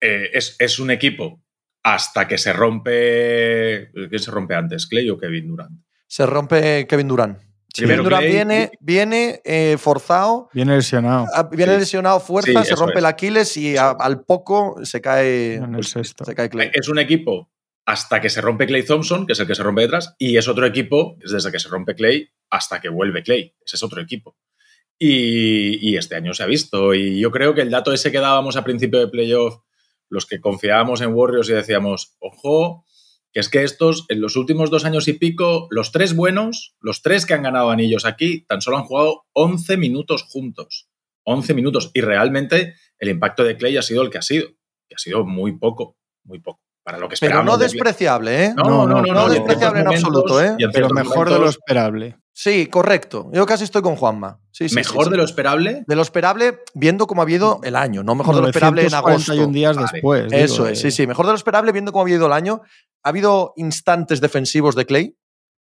S4: eh, es, un equipo hasta que se rompe. ¿Quién se rompe antes, Clay o Kevin Durant?
S2: Se rompe Kevin Durant. Kevin Durant viene, viene eh, forzado.
S3: Viene lesionado.
S2: Ah, viene lesionado fuerza, se rompe el Aquiles y al poco se cae.
S3: En el sexto.
S2: Se cae
S4: Es un equipo hasta que se rompe Clay Thompson, que es el que se rompe detrás, y es otro equipo desde que se rompe Clay hasta que vuelve Clay. Ese es otro equipo. Y, este año se ha visto. Y yo creo que el dato ese que dábamos a principio de playoff, los que confiábamos en Warriors y decíamos, ojo, que es que estos, en los últimos dos años y pico, los tres buenos, los tres que han ganado anillos aquí, tan solo han jugado 11 minutos juntos. 11 minutos. Y realmente el impacto de Clay ha sido el que ha sido. Que ha sido muy poco, muy poco. Para lo que esperábamos.
S2: Pero no despreciable, ¿eh?
S3: No, no, no, no, despreciable en absoluto, ¿eh? Pero mejor de lo esperable.
S2: Sí, correcto. Yo casi estoy con Juanma. Sí,
S4: ¿Mejor de lo esperable?
S2: De lo esperable, viendo cómo ha habido el año, no mejor de lo esperable en agosto.
S3: un días después.
S2: Eso es, sí, sí. Mejor de lo esperable, viendo cómo ha habido el año. Ha habido instantes defensivos de Clay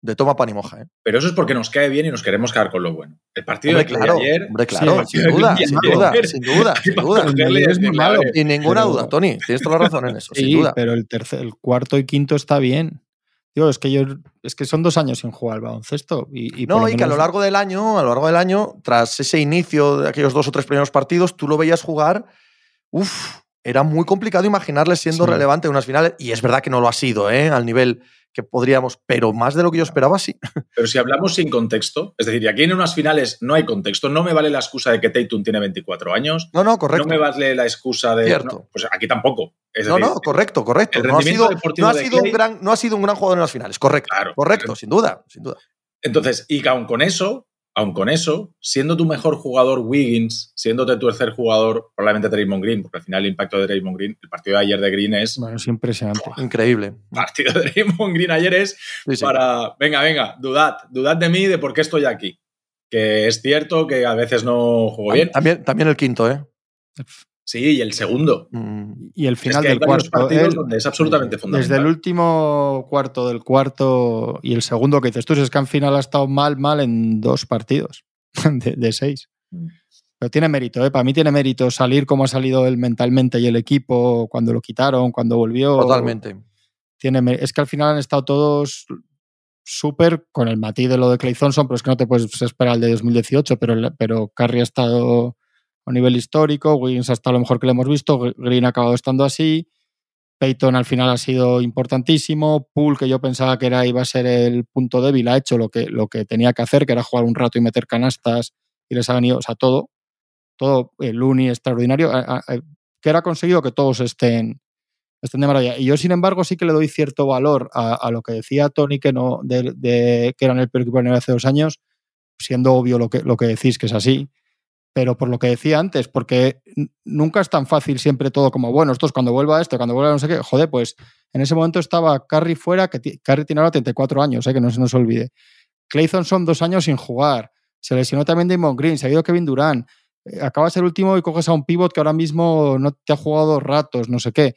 S2: de toma pan y moja. ¿eh?
S4: Pero eso es porque nos cae bien y nos queremos quedar con lo bueno. El partido de
S2: claro,
S4: ayer.
S2: Hombre, claro, sin, duda, sin, duda, sin duda, sin duda, sin duda. Sin ninguna duda, Tony. Tienes toda la razón en eso, [LAUGHS] sin duda.
S3: Pero el tercer, el cuarto y quinto está bien. Digo, es que yo, es que son dos años sin jugar al baloncesto. Y,
S2: no, y que a lo largo del año, a lo largo del año, tras ese inicio de aquellos dos o tres primeros partidos, tú lo veías jugar. Uf, era muy complicado imaginarle siendo relevante en unas finales. Y es verdad que no lo ha sido, ¿eh? Al nivel que podríamos, pero más de lo que yo esperaba, sí. [LAUGHS]
S4: Pero si hablamos sin contexto, es decir, aquí en unas finales no hay contexto, no me vale la excusa de que Tatum tiene 24 años.
S2: No, no, correcto.
S4: No me vale la excusa de.
S2: Cierto.
S4: pues aquí tampoco.
S2: no, no, correcto, correcto. No ha, sido, no ha sido un gran, no ha sido un gran jugador en las finales, correcto. Claro, correcto, sin duda, sin duda.
S4: Entonces, y aún con eso, aun con eso, siendo tu mejor jugador Wiggins, siendo tu tercer jugador probablemente Draymond Green, porque al final el impacto de Draymond Green, el partido de ayer de Green es...
S3: Bueno, es impresionante.
S2: Increíble. El
S4: partido de Draymond Green ayer es para, venga, venga, dudad, dudad de mí, de por qué estoy aquí. Que es cierto que a veces no juego bien.
S2: También, también el quinto, ¿eh?
S4: Sí, y el segundo.
S3: Mm. Y el final del cuarto.
S4: partidos donde es absolutamente fundamental.
S3: Desde el último cuarto del cuarto y el segundo que dices tú, es que al final ha estado mal, mal en dos partidos [LAUGHS] de, seis. Mm. Pero tiene mérito, ¿eh? para mí tiene mérito salir como ha salido él mentalmente y el equipo cuando lo quitaron, cuando volvió.
S2: Totalmente.
S3: Tiene, es que al final han estado todos súper con el matiz de lo de Clay Thompson, pero es que no te puedes esperar el de 2018, pero, pero Curry ha estado a nivel histórico. Wiggins hasta lo mejor que le hemos visto. Green ha acabado estando así. Peyton al final ha sido importantísimo. Poole, que yo pensaba que era, iba a ser el punto débil, ha hecho lo que, lo que tenía que hacer, que era jugar un rato y meter canastas y les ha venido, o sea, todo, todo, el Uni extraordinario, que era conseguido que todos estén, estén de maravilla. Y yo, sin embargo, sí que le doy cierto valor a, lo que decía Tony, que, no, de, que eran el peor equipo de hace dos años, siendo obvio lo que, lo que decís, que es así pero por lo que decía antes, porque nunca es tan fácil siempre todo como, bueno, esto es cuando vuelva esto, cuando vuelva no sé qué, joder, pues en ese momento estaba Carrie fuera, que Carrie tiene ahora 34 años, eh, que no se nos olvide. Clayton son dos años sin jugar, se lesionó también Damon Green, se ha ido Kevin Durant, eh, acabas el último y coges a un pivot que ahora mismo no te ha jugado ratos, no sé qué.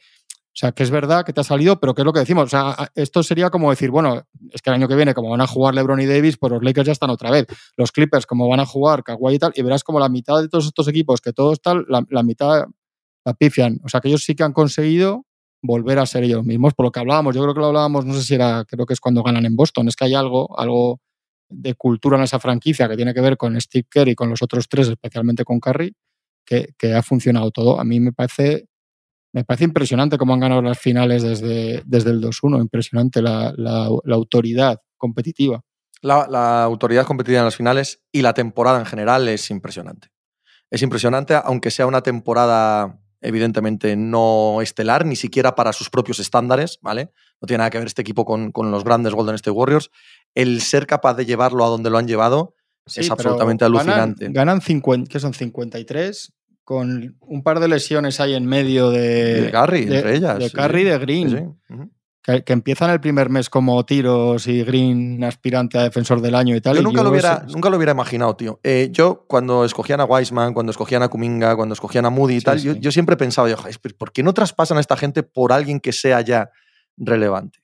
S3: O sea, que es verdad que te ha salido, pero ¿qué es lo que decimos? O sea, esto sería como decir, bueno, es que el año que viene, como van a jugar LeBron y Davis, pues los Lakers ya están otra vez. Los Clippers, como van a jugar Kawhi y tal, y verás como la mitad de todos estos equipos, que todos tal, la, mitad la pifian. O sea, que ellos sí que han conseguido volver a ser ellos mismos. Por lo que hablábamos, yo creo que lo hablábamos, no sé si era, creo que es cuando ganan en Boston, es que hay algo, algo de cultura en esa franquicia que tiene que ver con Steve Kerr y con los otros tres, especialmente con Curry, que, que ha funcionado todo. A mí me parece me parece impresionante cómo han ganado las finales desde, desde el 2-1, impresionante la, autoridad competitiva.
S2: La, autoridad competitiva en las finales y la temporada en general es impresionante. Es impresionante, aunque sea una temporada evidentemente no estelar, ni siquiera para sus propios estándares, ¿vale? No tiene nada que ver este equipo con, los grandes Golden State Warriors. El ser capaz de llevarlo a donde lo han llevado es absolutamente alucinante.
S3: Ganan, 50, que son 53 con un par de lesiones ahí en medio de.
S2: De Curry, entre ellas.
S3: De Curry y de Green. que, empiezan el primer mes como tiros y Green aspirante a defensor del año y tal.
S2: Yo nunca, lo, hubiera, nunca lo hubiera imaginado, tío. Eh, yo, cuando escogían a Wiseman, cuando escogían a Kuminga, cuando escogían a Moody y tal, Yo, siempre pensaba, yo, ¿por qué no traspasan a esta gente por alguien que sea ya relevante?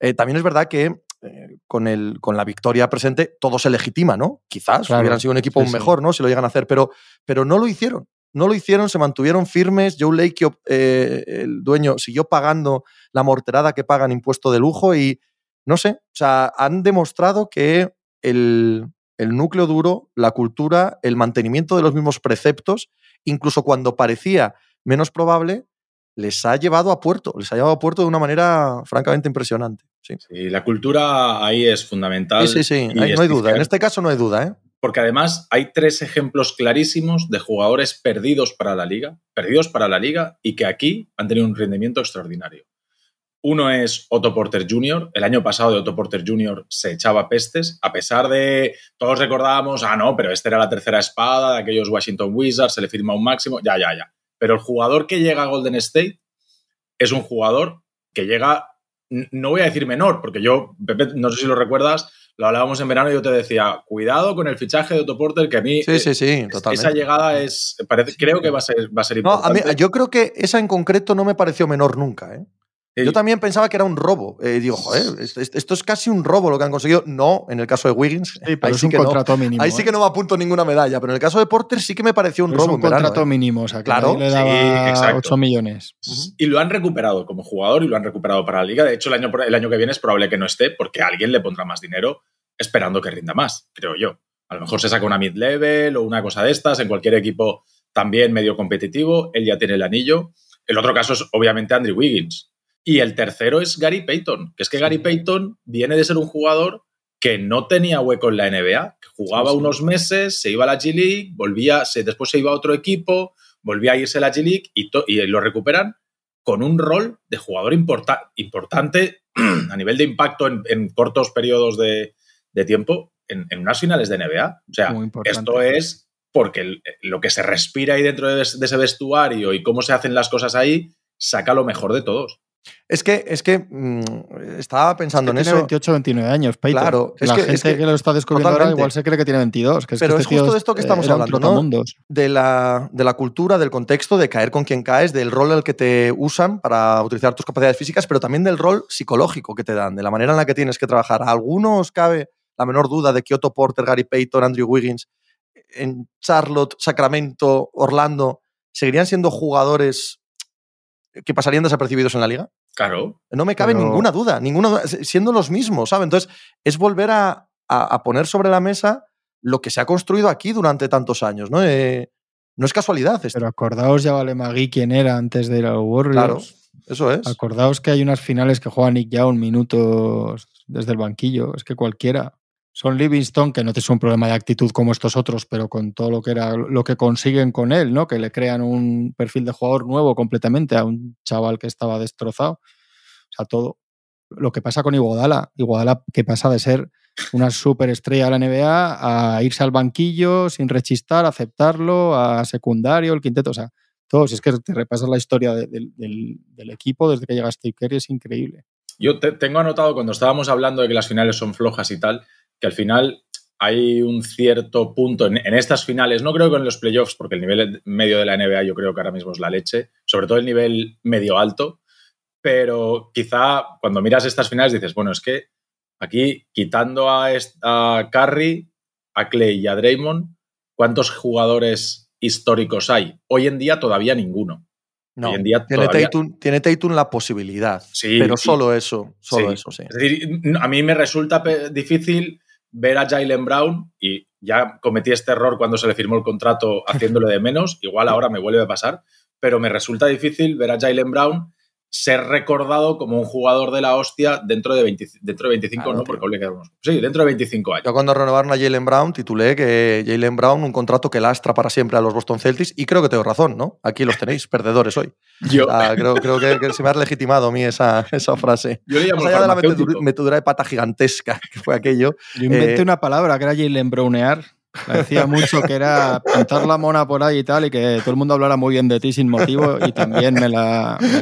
S2: Eh, también es verdad que eh, con, el, con la victoria presente todo se legitima, ¿no? Quizás hubieran sido un equipo mejor, ¿no? Si lo llegan a hacer, pero, pero no lo hicieron. No lo hicieron, se mantuvieron firmes. Joe Lake, eh, el dueño, siguió pagando la morterada que pagan impuesto de lujo y no sé, o sea, han demostrado que el, el núcleo duro, la cultura, el mantenimiento de los mismos preceptos, incluso cuando parecía menos probable, les ha llevado a puerto, les ha llevado a puerto de una manera francamente impresionante. Sí,
S4: la cultura ahí es fundamental.
S2: Sí, sí, sí, no hay duda. En este caso no hay duda, ¿eh?
S4: Porque además hay tres ejemplos clarísimos de jugadores perdidos para la liga, perdidos para la liga y que aquí han tenido un rendimiento extraordinario. Uno es Otto Porter Jr. El año pasado de Otto Porter Jr. se echaba pestes, a pesar de todos recordábamos, ah, no, pero esta era la tercera espada de aquellos Washington Wizards, se le firma un máximo, ya, ya, ya. Pero el jugador que llega a Golden State es un jugador que llega, no voy a decir menor, porque yo, Pepe, no sé si lo recuerdas, lo hablábamos en verano y yo te decía, cuidado con el fichaje de Otto Porter, que a mí
S2: sí, sí, sí, totalmente.
S4: esa llegada es, parece, creo que va a ser, va a ser importante.
S2: No, a mí, yo creo que esa en concreto no me pareció menor nunca, ¿eh? Yo también pensaba que era un robo. Eh, digo, joder, esto, es casi un robo lo que han conseguido. No, en el caso de Wiggins.
S3: Sí, pero es un contrato mínimo.
S2: Ahí sí ¿eh? que no me apunto ninguna medalla. Pero en el caso de Porter sí que me pareció un robo. Es
S3: un contrato ¿eh? mínimo. O sea, que claro. le daba 8 millones.
S4: Y lo han recuperado como jugador y lo han recuperado para la liga. De hecho, el año, el año que viene es probable que no esté porque alguien le pondrá más dinero esperando que rinda más, creo yo. A lo mejor se saca una mid-level o una cosa de estas en cualquier equipo también medio competitivo. Él ya tiene el anillo. El otro caso es obviamente Andrew Wiggins y el tercero es Gary Payton, que es que Gary Payton viene de ser un jugador que no tenía hueco en la NBA, que jugaba unos meses, se iba a la G League, volvía, se, después se iba a otro equipo, volvía a irse a la G League y, y lo recuperan con un rol de jugador importante [CLEARS THROAT] a nivel de impacto en, cortos periodos de, tiempo en, unas finales de NBA. O sea, esto es porque lo que se respira ahí dentro de, ese vestuario y cómo se hacen las cosas ahí saca lo mejor de todos.
S2: Es que, es que mm, estaba pensando
S3: en
S2: eso.
S3: Tiene 28, 29 años, Peyton. Claro, la gente que, lo está descubriendo ahora igual se cree que tiene 22. Que
S2: Pero
S3: es,
S2: este justo de esto que estamos hablando, ¿no? De la, de la cultura, del contexto, de caer con quien caes, del rol el que te usan para utilizar tus capacidades físicas, pero también del rol psicológico que te dan, de la manera en la que tienes que trabajar. ¿A algunos cabe la menor duda de que Otto Porter, Gary Payton, Andrew Wiggins, en Charlotte, Sacramento, Orlando, seguirían siendo jugadores que pasarían desapercibidos en la liga?
S4: Claro.
S2: No me cabe ninguna duda, ninguna siendo los mismos, ¿sabes? Entonces, es volver a, poner sobre la mesa lo que se ha construido aquí durante tantos años, ¿no? Eh, no es casualidad esto.
S3: Pero acordaos ya Vale Magui quién era antes de los Warriors.
S2: Claro, eso es.
S3: Acordaos que hay unas finales que juega Nick Young minutos desde el banquillo. Es que cualquiera. Son Livingston, que no es un problema de actitud como estos otros, pero con todo lo que era lo que consiguen con él, ¿no? Que le crean un perfil de jugador nuevo completamente a un chaval que estaba destrozado. O sea, todo. Lo que pasa con Iguodala, Iguodala que pasa de ser una superestrella de la NBA a irse al banquillo sin rechistar, aceptarlo, a secundario, el quinteto, o sea, todo. Si es que te repasas la historia del, equipo desde que llega Steve Kerry, es increíble.
S4: Yo te, tengo anotado cuando estábamos hablando de que las finales son flojas y tal, que al final hay un cierto punto en, estas finales, no creo que en los playoffs, porque el nivel medio de la NBA yo creo que ahora mismo es la leche, sobre todo el nivel medio alto, pero quizá cuando miras estas finales dices, bueno, es que aquí quitando a, a Curry, a Clay y a Draymond, ¿cuántos jugadores históricos hay? Hoy en día todavía ninguno.
S2: No, tiene, Tatum, la posibilidad, sí, pero solo eso, solo eso, sí.
S4: Es decir, a mí me resulta difícil ver a Jalen Brown y ya cometí este error cuando se le firmó el contrato haciéndole de menos, igual ahora me vuelve a pasar, pero me resulta difícil ver a Jalen Brown ser recordado como un jugador de la hostia dentro de, dentro de 25, ¿no? Porque Sí, dentro de 25 años.
S2: Yo cuando renovaron a Jalen Brown titulé que Jalen Brown un contrato que lastra para siempre a los Boston Celtics y creo que tengo razón, ¿no? Aquí los tenéis, [LAUGHS] perdedores hoy. Yo. creo, creo que, se me ha legitimado a mí esa, esa frase.
S4: Yo le llamo
S2: Más allá de la metedura, de pata gigantesca [LAUGHS] que fue aquello.
S3: Yo inventé eh, una palabra que era Jalen Brownear decía mucho que era pintar la mona por ahí y tal, y que todo el mundo hablara muy bien de ti sin motivo, y también me la, me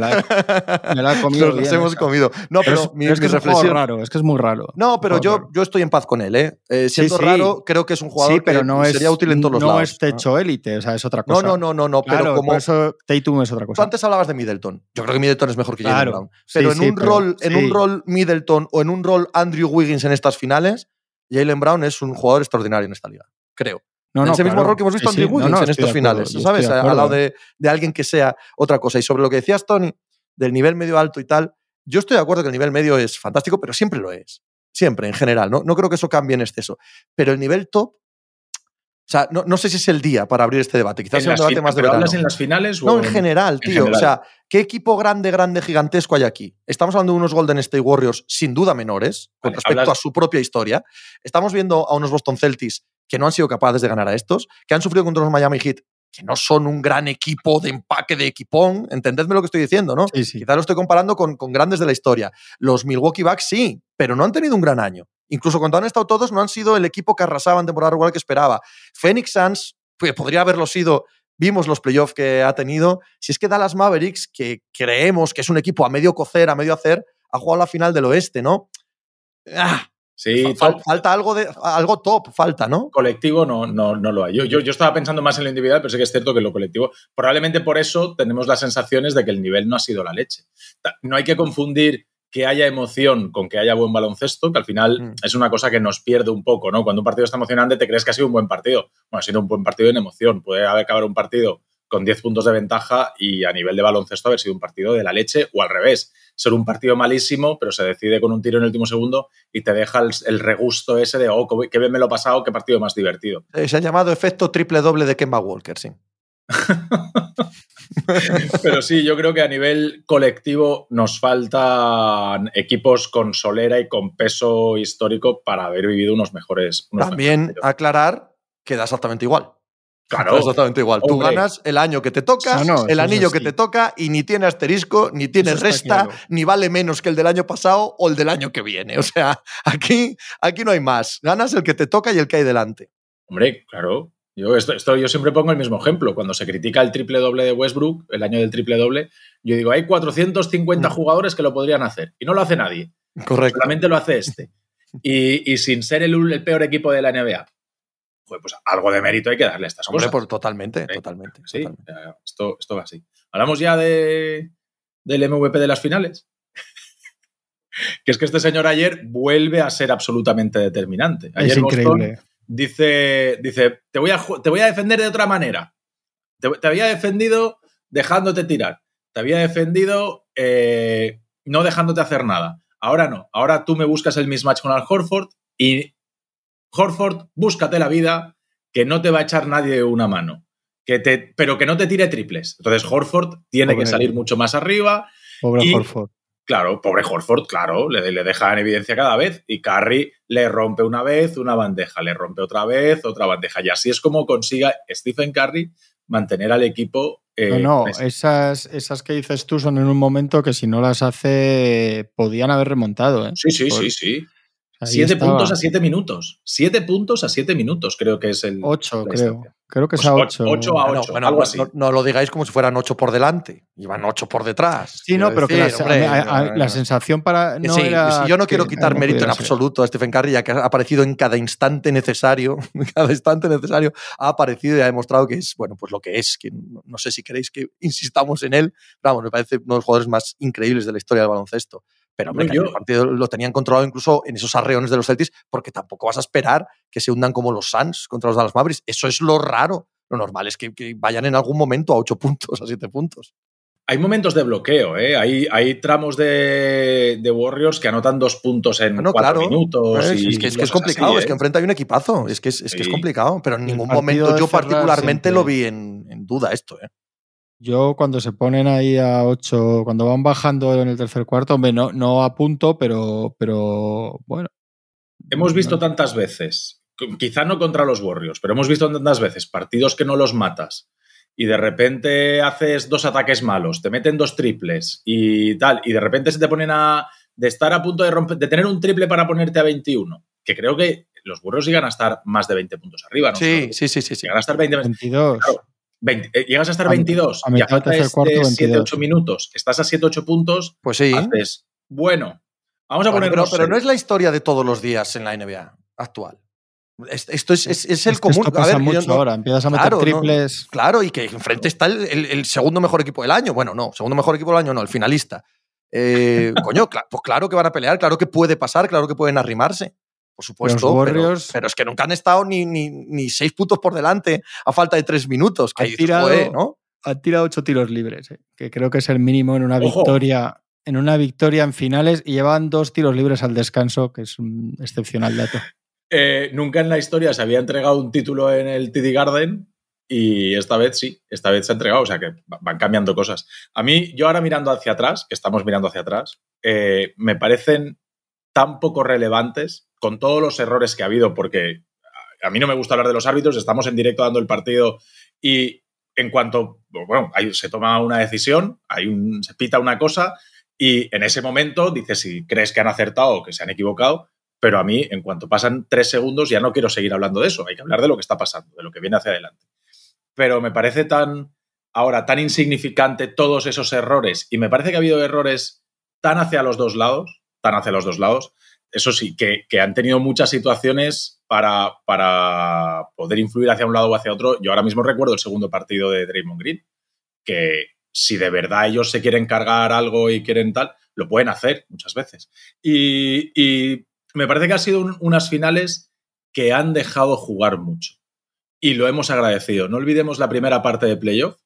S3: la, he comido.
S2: Nos hemos comido. No, pero, es, mi,
S3: es que
S2: es
S3: raro, es que es muy raro.
S2: No, pero yo, yo estoy en paz con él, ¿eh? eh siendo raro, creo que es un jugador pero no que sería útil en todos los lados.
S3: No es techo élite, o sea, es otra cosa.
S2: No, no, no, no, pero como.
S3: eso Tatum es otra cosa.
S2: Tú antes hablabas de Middleton. Yo creo que Middleton es mejor que Jalen Brown. Pero en un rol, en un rol Middleton o en un rol Andrew Wiggins en estas finales, Jalen Brown es un jugador extraordinario en esta liga. Creo. No, en ese mismo rol que hemos visto Andrew Wiggins en estos finales, ¿sabes? Al lado de, alguien que sea otra cosa. Y sobre lo que decías, Tony, del nivel medio alto y tal, yo estoy de acuerdo que el nivel medio es fantástico, pero siempre lo es. Siempre, en general. No, no creo que eso cambie en exceso. Pero el nivel top, O sea, no, sé si es el día para abrir este debate. Quizás sea un debate más de
S4: verano. ¿Hablas en las finales?
S2: no, en, general, tío. O sea, ¿qué equipo grande, grande, gigantesco hay aquí? Estamos hablando de unos Golden State Warriors sin duda menores con respecto a su propia historia. Estamos viendo a unos Boston Celtics que no han sido capaces de ganar a estos, que han sufrido contra los Miami Heat que no son un gran equipo de empaque de equipón. Entendedme lo que estoy diciendo, ¿no?
S3: Sí, sí.
S2: Quizás lo estoy comparando con, con, grandes de la historia. Los Milwaukee Bucks sí, pero no han tenido un gran año. Incluso cuando han estado todos, no han sido el equipo que arrasaba en temporada regular que esperaba. Phoenix Suns pues, podría haberlo sido. Vimos los playoffs que ha tenido. Si es que Dallas Mavericks, que creemos que es un equipo a medio cocer, a medio hacer, ha jugado la final del oeste, ¿no? Ah,
S4: Sí,
S2: falta algo, de, algo top, falta, ¿no?
S4: Colectivo no, no, no lo hay. Yo, yo, yo, estaba pensando más en lo individual, pero sé que es cierto que lo colectivo, probablemente por eso tenemos las sensaciones de que el nivel no ha sido la leche. No hay que confundir que haya emoción con que haya buen baloncesto, que al final mm. es una cosa que nos pierde un poco, ¿no? Cuando un partido está emocionante te crees que ha sido un buen partido. Bueno, ha sido un buen partido en emoción. Puede haber acabado un partido con 10 puntos de ventaja y a nivel de baloncesto haber sido un partido de la leche o al revés, ser un partido malísimo, pero se decide con un tiro en el último segundo y te deja el, regusto ese de, oh, qué bien me lo he pasado, qué partido más divertido.
S2: Eh, se ha llamado efecto triple doble de Kemba Walker, sí. [LAUGHS]
S4: Pero sí, yo creo que a nivel colectivo nos faltan equipos con solera y con peso histórico para haber vivido unos mejores.
S2: También aclarar que da exactamente igual.
S4: Claro.
S2: Exactamente igual. Tú ganas el año que te toca, el anillo que te toca y ni tiene asterisco, ni tiene resta, ni vale menos que el del año pasado o el del año que viene. O sea, [LAUGHS] aquí, aquí no hay más. Ganas el que te toca y el que hay delante.
S4: Hombre, claro. Yo, esto, yo siempre pongo el mismo ejemplo. Cuando se critica el triple doble de Westbrook, el año del triple doble, yo digo, hay 450 mm. jugadores que lo podrían hacer y no lo hace nadie.
S2: Correcto.
S4: Solamente lo hace este. [LAUGHS] Y, sin ser el peor equipo de la NBA pues algo de mérito hay que darle a estas cosas.
S2: Por, totalmente, totalmente.
S4: Sí, Esto, esto va así. Hablamos ya de, del MVP de las finales. [LAUGHS] que es que este señor ayer vuelve a ser absolutamente determinante. Ayer
S3: es increíble.
S4: dice, dice te, voy a, te voy a defender de otra manera. Te, había defendido dejándote tirar. Te había defendido eh, no dejándote hacer nada. Ahora no. Ahora tú me buscas el mismatch con Al Horford y Horford, búscate la vida, que no te va a echar nadie una mano, que te, pero que no te tire triples. Entonces Horford tiene que salir mucho más arriba.
S3: Pobre Horford.
S4: Claro, pobre Horford, claro, le, le, deja en evidencia cada vez y Curry le rompe una vez una bandeja, le rompe otra vez otra bandeja. Y así es como consiga Stephen Curry mantener al equipo.
S3: Eh, no, no esas, esas que dices tú son en un momento que si no las hace podían haber remontado. ¿eh?
S4: Sí, sí, sí, sí siete puntos a siete minutos. Siete puntos a siete minutos, creo que es el.
S3: Ocho, creo. Creo que es pues a ocho.
S4: Ocho a ocho, algo así.
S2: No, lo digáis como si fueran ocho por delante. Iban ocho por detrás.
S3: Sí, no, pero que la, sensación para. No sí,
S2: yo no quiero quitar mérito en absoluto a Stephen Curry, ya que ha aparecido en cada instante necesario. [LAUGHS] En cada instante necesario ha aparecido y ha demostrado que es, bueno, pues lo que es. Que no, sé si queréis que insistamos en él. vamos, me parece uno de los jugadores más increíbles de la historia del baloncesto. Pero hombre, el partido lo tenían controlado incluso en esos arreones de los Celtics, porque tampoco vas a esperar que se hundan como los Suns contra los Dallas Mavericks. Eso es lo raro. Lo normal es que, vayan en algún momento a ocho [LAUGHS] puntos, a siete puntos.
S4: Hay momentos de bloqueo, ¿eh? Hay, hay tramos de, Warriors que anotan dos puntos en cuatro minutos.
S2: es, que, es, complicado, es que ¿eh? enfrente hay un equipazo, es que es, que es complicado, pero en ningún momento yo particularmente lo vi en, en duda esto. ¿eh?
S3: Yo cuando se ponen ahí a 8, cuando van bajando en el tercer cuarto, hombre, no, no a punto, pero, pero bueno.
S4: Hemos visto tantas veces, quizá no contra los Warriors, pero hemos visto tantas veces partidos que no los matas y de repente haces dos ataques malos, te meten dos triples y tal, y de repente se te ponen a de estar a punto de romper, de tener un triple para ponerte a 21, que creo que los Warriors llegan a estar más de 20 puntos arriba, ¿no?
S2: Sí, sí, sí, sí,
S4: Llegan a estar 20,
S3: 22.
S4: Eh, llegas a estar 22
S3: a, mitad y a
S4: cuarto, 7-8 minutos, estás a 7-8 puntos,
S2: pues sí.
S4: haces, bueno, vamos a poner...
S2: Pero, no es la historia de todos los días en la NBA actual. Esto es, es, el común.
S3: Esto pasa mucho ahora, empiezas a meter triples.
S2: claro, y que enfrente está el, segundo mejor equipo del año. Bueno, no, segundo mejor equipo del año no, el finalista. Eh, [LAUGHS] coño, pues claro que van a pelear, claro que puede pasar, claro que pueden arrimarse por supuesto. pero, es que nunca han estado ni, ni, seis puntos por delante a falta de tres minutos. Que
S3: han, tirado, ¿no? han tirado ocho tiros libres, eh, que creo que es el mínimo en una victoria. En una victoria en finales y llevan dos tiros libres al descanso, que es un excepcional dato. [LAUGHS]
S4: Eh, nunca en la historia se había entregado un título en el TD Garden y esta vez sí, esta vez se ha entregado, o sea que van cambiando cosas. A mí, yo ahora mirando hacia atrás, que estamos mirando hacia atrás, eh, me parecen tan poco relevantes con todos los errores que ha habido, porque a mí no me gusta hablar de los árbitros, estamos en directo dando el partido y en cuanto, bueno, se toma una decisión, hay un, se pita una cosa y en ese momento dices si crees que han acertado o que se han equivocado, pero a mí en cuanto pasan tres segundos ya no quiero seguir hablando de eso, hay que hablar de lo que está pasando, de lo que viene hacia adelante. Pero me parece tan, ahora, tan insignificante todos esos errores y me parece que ha habido errores tan hacia los dos lados, tan hacia los dos lados, eso sí, que, han tenido muchas situaciones para, para, poder influir hacia un lado o hacia otro. Yo ahora mismo recuerdo el segundo partido de Draymond Green, que si de verdad ellos se quieren cargar algo y quieren tal, lo pueden hacer muchas veces. Y, me parece que han sido unas finales que han dejado jugar mucho. Y lo hemos agradecido. No olvidemos la primera parte de playoff,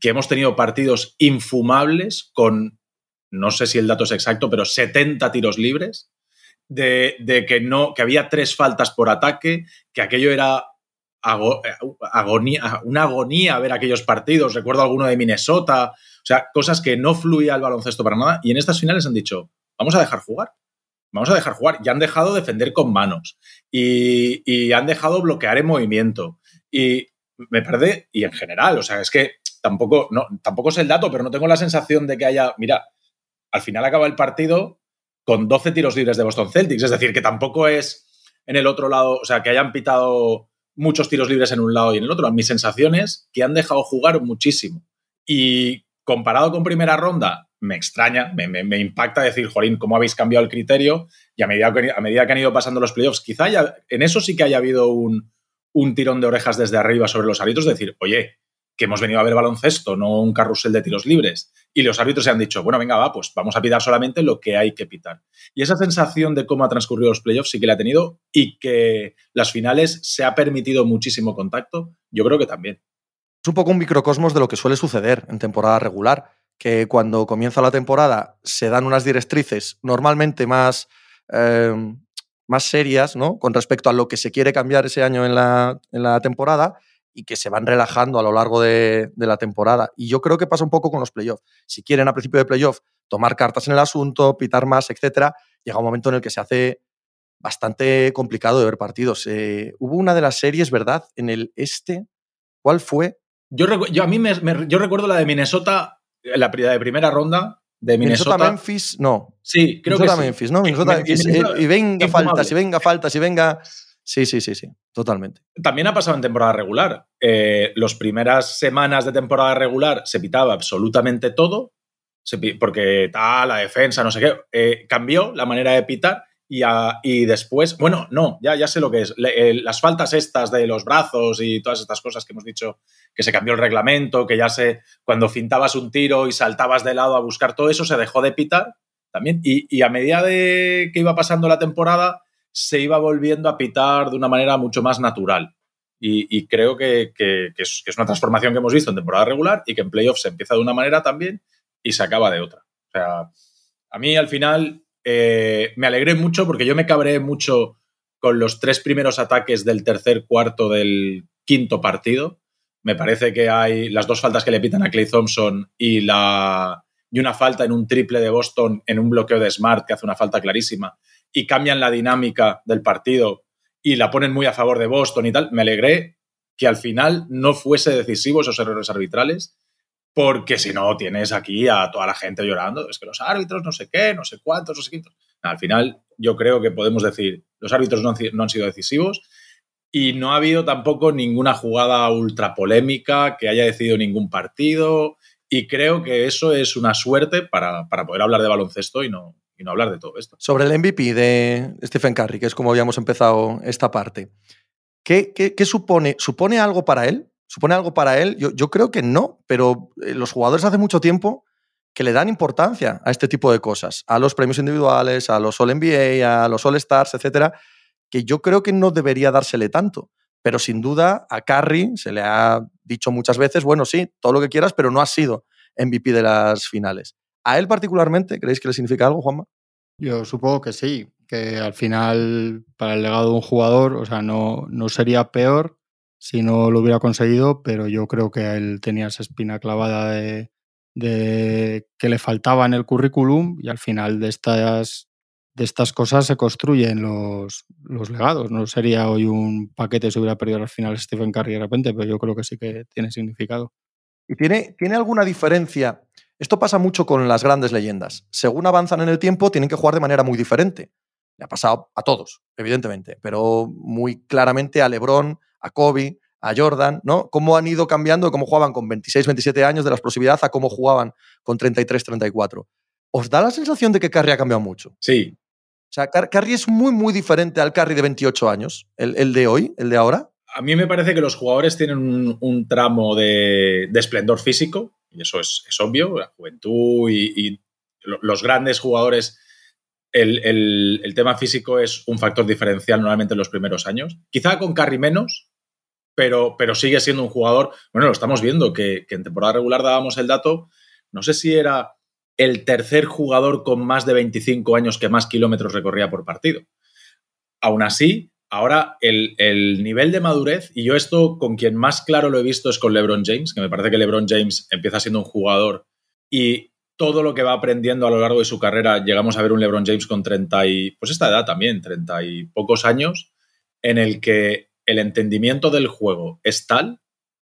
S4: que hemos tenido partidos infumables con, no sé si el dato es exacto, pero 70 tiros libres de, que no, que había tres faltas por ataque, que aquello era agonía, una agonía ver aquellos partidos. Recuerdo alguno de Minnesota, o sea, cosas que no fluía el baloncesto para nada. Y en estas finales han dicho, vamos a dejar jugar. Vamos a dejar jugar. Y han dejado defender con manos. Y, han dejado bloquear en movimiento. Y me parece, y en general, o sea, es que tampoco, no, tampoco es el dato, pero no tengo la sensación de que haya, mira, al final acaba el partido con 12 tiros libres de Boston Celtics. Es decir, que tampoco es en el otro lado, o sea, que hayan pitado muchos tiros libres en un lado y en el otro. Mi sensación es que han dejado jugar muchísimo. Y comparado con primera ronda, me extraña, me, impacta decir, Jorín, ¿cómo habéis cambiado el criterio? Y a medida que, a medida que han ido pasando los playoffs, quizá en eso sí que haya habido un, un tirón de orejas desde arriba sobre los árbitros, decir, oye, que hemos venido a ver baloncesto, no un carrusel de tiros libres. Y los árbitros se han dicho, bueno, venga, va, pues vamos a pitar solamente lo que hay que pitar. Y esa sensación de cómo ha transcurrido los playoffs sí que la ha tenido y que las finales se ha permitido muchísimo contacto, yo creo que también.
S2: Es un poco un microcosmos de lo que suele suceder en temporada regular, que cuando comienza la temporada se dan unas directrices normalmente más, eh, más serias, ¿no? Con respecto a lo que se quiere cambiar ese año en la, en la temporada y que se van relajando a lo largo de, la temporada. Y yo creo que pasa un poco con los playoffs. Si quieren a principio de playoff tomar cartas en el asunto, pitar más, etcétera, llega un momento en el que se hace bastante complicado de ver partidos. Eh, hubo una de las series, ¿verdad? En el este. ¿Cuál fue?
S4: Yo, yo a mí me, yo recuerdo la de Minnesota, la de primera ronda, de Minnesota.
S2: Memphis, no.
S4: Sí, creo
S2: Minnesota,
S4: que
S2: Memphis, ¿no? Minnesota, y venga faltas, y venga faltas, y venga Sí, sí, sí, sí, totalmente.
S4: También ha pasado en temporada regular. Eh, las primeras semanas de temporada regular se pitaba absolutamente todo, porque tal, la defensa, no sé qué. Eh, cambió la manera de pitar y, y, después, bueno, no, ya, ya sé lo que es. las faltas estas de los brazos y todas estas cosas que hemos dicho, que se cambió el reglamento, que ya se, cuando fintabas un tiro y saltabas de lado a buscar todo eso, se dejó de pitar también. Y, y a medida de que iba pasando la temporada, se iba volviendo a pitar de una manera mucho más natural. Y, creo que, es, una transformación que hemos visto en temporada regular y que en playoffs se empieza de una manera también y se acaba de otra. O sea, a mí al final eh, me alegré mucho porque yo me cabré mucho con los tres primeros ataques del tercer cuarto del quinto partido. Me parece que hay las dos faltas que le pitan a Clay Thompson y, la, y una falta en un triple de Boston en un bloqueo de Smart que hace una falta clarísima y cambian la dinámica del partido y la ponen muy a favor de Boston y tal, me alegré que al final no fuese decisivo esos errores arbitrales, porque si no tienes aquí a toda la gente llorando, es que los árbitros no sé qué, no sé cuántos, no sé quintos. Al final yo creo que podemos decir, los árbitros no han, sido decisivos y no ha habido tampoco ninguna jugada ultra polémica que haya decidido ningún partido y creo que eso es una suerte para, para poder hablar de baloncesto y no, y no hablar de todo esto.
S2: Sobre el MVP de Stephen Curry, que es como habíamos empezado esta parte, ¿qué, qué, supone? ¿Supone algo para él? ¿Supone algo para él? Yo, yo, creo que no, pero eh, los jugadores hace mucho tiempo que le dan importancia a este tipo de cosas, a los premios individuales, a los All NBA, a los All Stars, etcétera, que yo creo que no debería dársele tanto. Pero sin duda a Curry se le ha dicho muchas veces, bueno, sí, todo lo que quieras, pero no ha sido MVP de las finales. ¿A él particularmente creéis que le significa algo, Juanma?
S3: Yo supongo que sí. que al final para el legado de un jugador, o sea, no, no sería peor si no lo hubiera conseguido, pero yo creo que él tenía esa espina clavada de, de que le faltaba en el currículum y al final de estas, de estas cosas se construyen los, los legados. No sería hoy un paquete si hubiera perdido al final Stephen Curry de repente, pero yo creo que sí que tiene significado.
S2: ¿Y tiene, tiene alguna diferencia? Esto pasa mucho con las grandes leyendas. Según avanzan en el tiempo, tienen que jugar de manera muy diferente. Le ha pasado a todos, evidentemente, pero muy claramente a LeBron, a Kobe, a Jordan, ¿no? Cómo han ido cambiando, cómo jugaban con 26, 27 años de la explosividad a cómo jugaban con 33, 34. ¿Os da la sensación de que Curry ha cambiado mucho?
S4: Sí.
S2: O sea, Curry es muy, muy diferente al Curry de 28 años, el, de hoy, el de ahora.
S4: A mí me parece que los jugadores tienen un, tramo de, esplendor físico, y eso es, obvio, la juventud y, los grandes jugadores el, tema físico es un factor diferencial normalmente en los primeros años. Quizá con Carry menos, pero, pero sigue siendo un jugador. Bueno, lo estamos viendo, que, en temporada regular dábamos el dato. No sé si era el tercer jugador con más de 25 años que más kilómetros recorría por partido. Aún así, ahora el, el, nivel de madurez, y yo esto con quien más claro lo he visto es con LeBron James, que me parece que LeBron James empieza siendo un jugador y todo lo que va aprendiendo a lo largo de su carrera, llegamos a ver un LeBron James con 30 y, pues esta edad también, 30 y pocos años, en el que el entendimiento del juego es tal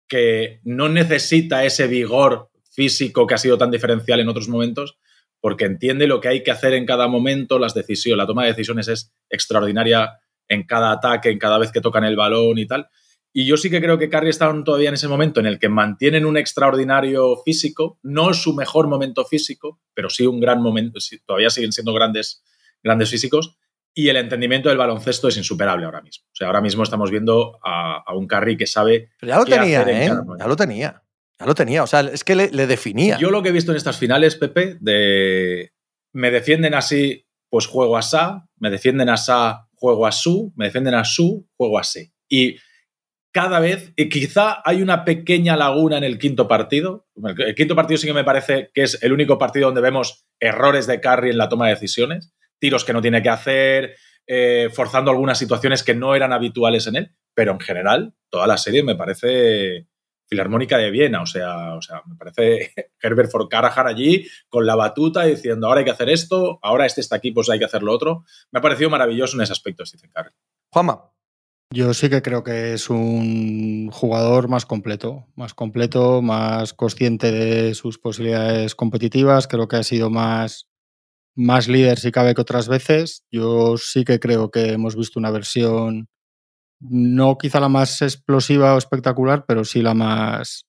S4: que no necesita ese vigor físico que ha sido tan diferencial en otros momentos, porque entiende lo que hay que hacer en cada momento, las decisiones, la toma de decisiones es extraordinaria en cada ataque, en cada vez que tocan el balón y tal. Y yo sí que creo que Curry está todavía en ese momento en el que mantienen un extraordinario físico, no su mejor momento físico, pero sí un gran momento, todavía siguen siendo grandes, grandes físicos, y el entendimiento del baloncesto es insuperable ahora mismo. O sea, ahora mismo estamos viendo a, un Curry que sabe...
S2: Pero ya lo tenía, ¿eh? Ya lo tenía. Ya lo tenía. O sea, es que le, le, definía.
S4: Yo lo que he visto en estas finales, Pepe, de me defienden así, pues juego a Sa, me defienden a Sa, juego a Su, me defienden a Su, juego a Si. Y cada vez, y quizá hay una pequeña laguna en el quinto partido. El quinto partido sí que me parece que es el único partido donde vemos errores de Curry en la toma de decisiones, tiros que no tiene que hacer, eh, forzando algunas situaciones que no eran habituales en él, pero en general, toda la serie me parece filarmónica de Viena, o sea, o sea me parece [LAUGHS] Herbert Forcarajar allí con la batuta diciendo ahora hay que hacer esto, ahora este está aquí, pues hay que hacer lo otro. Me ha parecido maravilloso en ese aspecto Stephen Curry.
S2: Juanma.
S3: Yo sí que creo que es un jugador más completo, más completo, más consciente de sus posibilidades competitivas. Creo que ha sido más, más líder si cabe que otras veces. Yo sí que creo que hemos visto una versión, no quizá la más explosiva o espectacular, pero sí la más,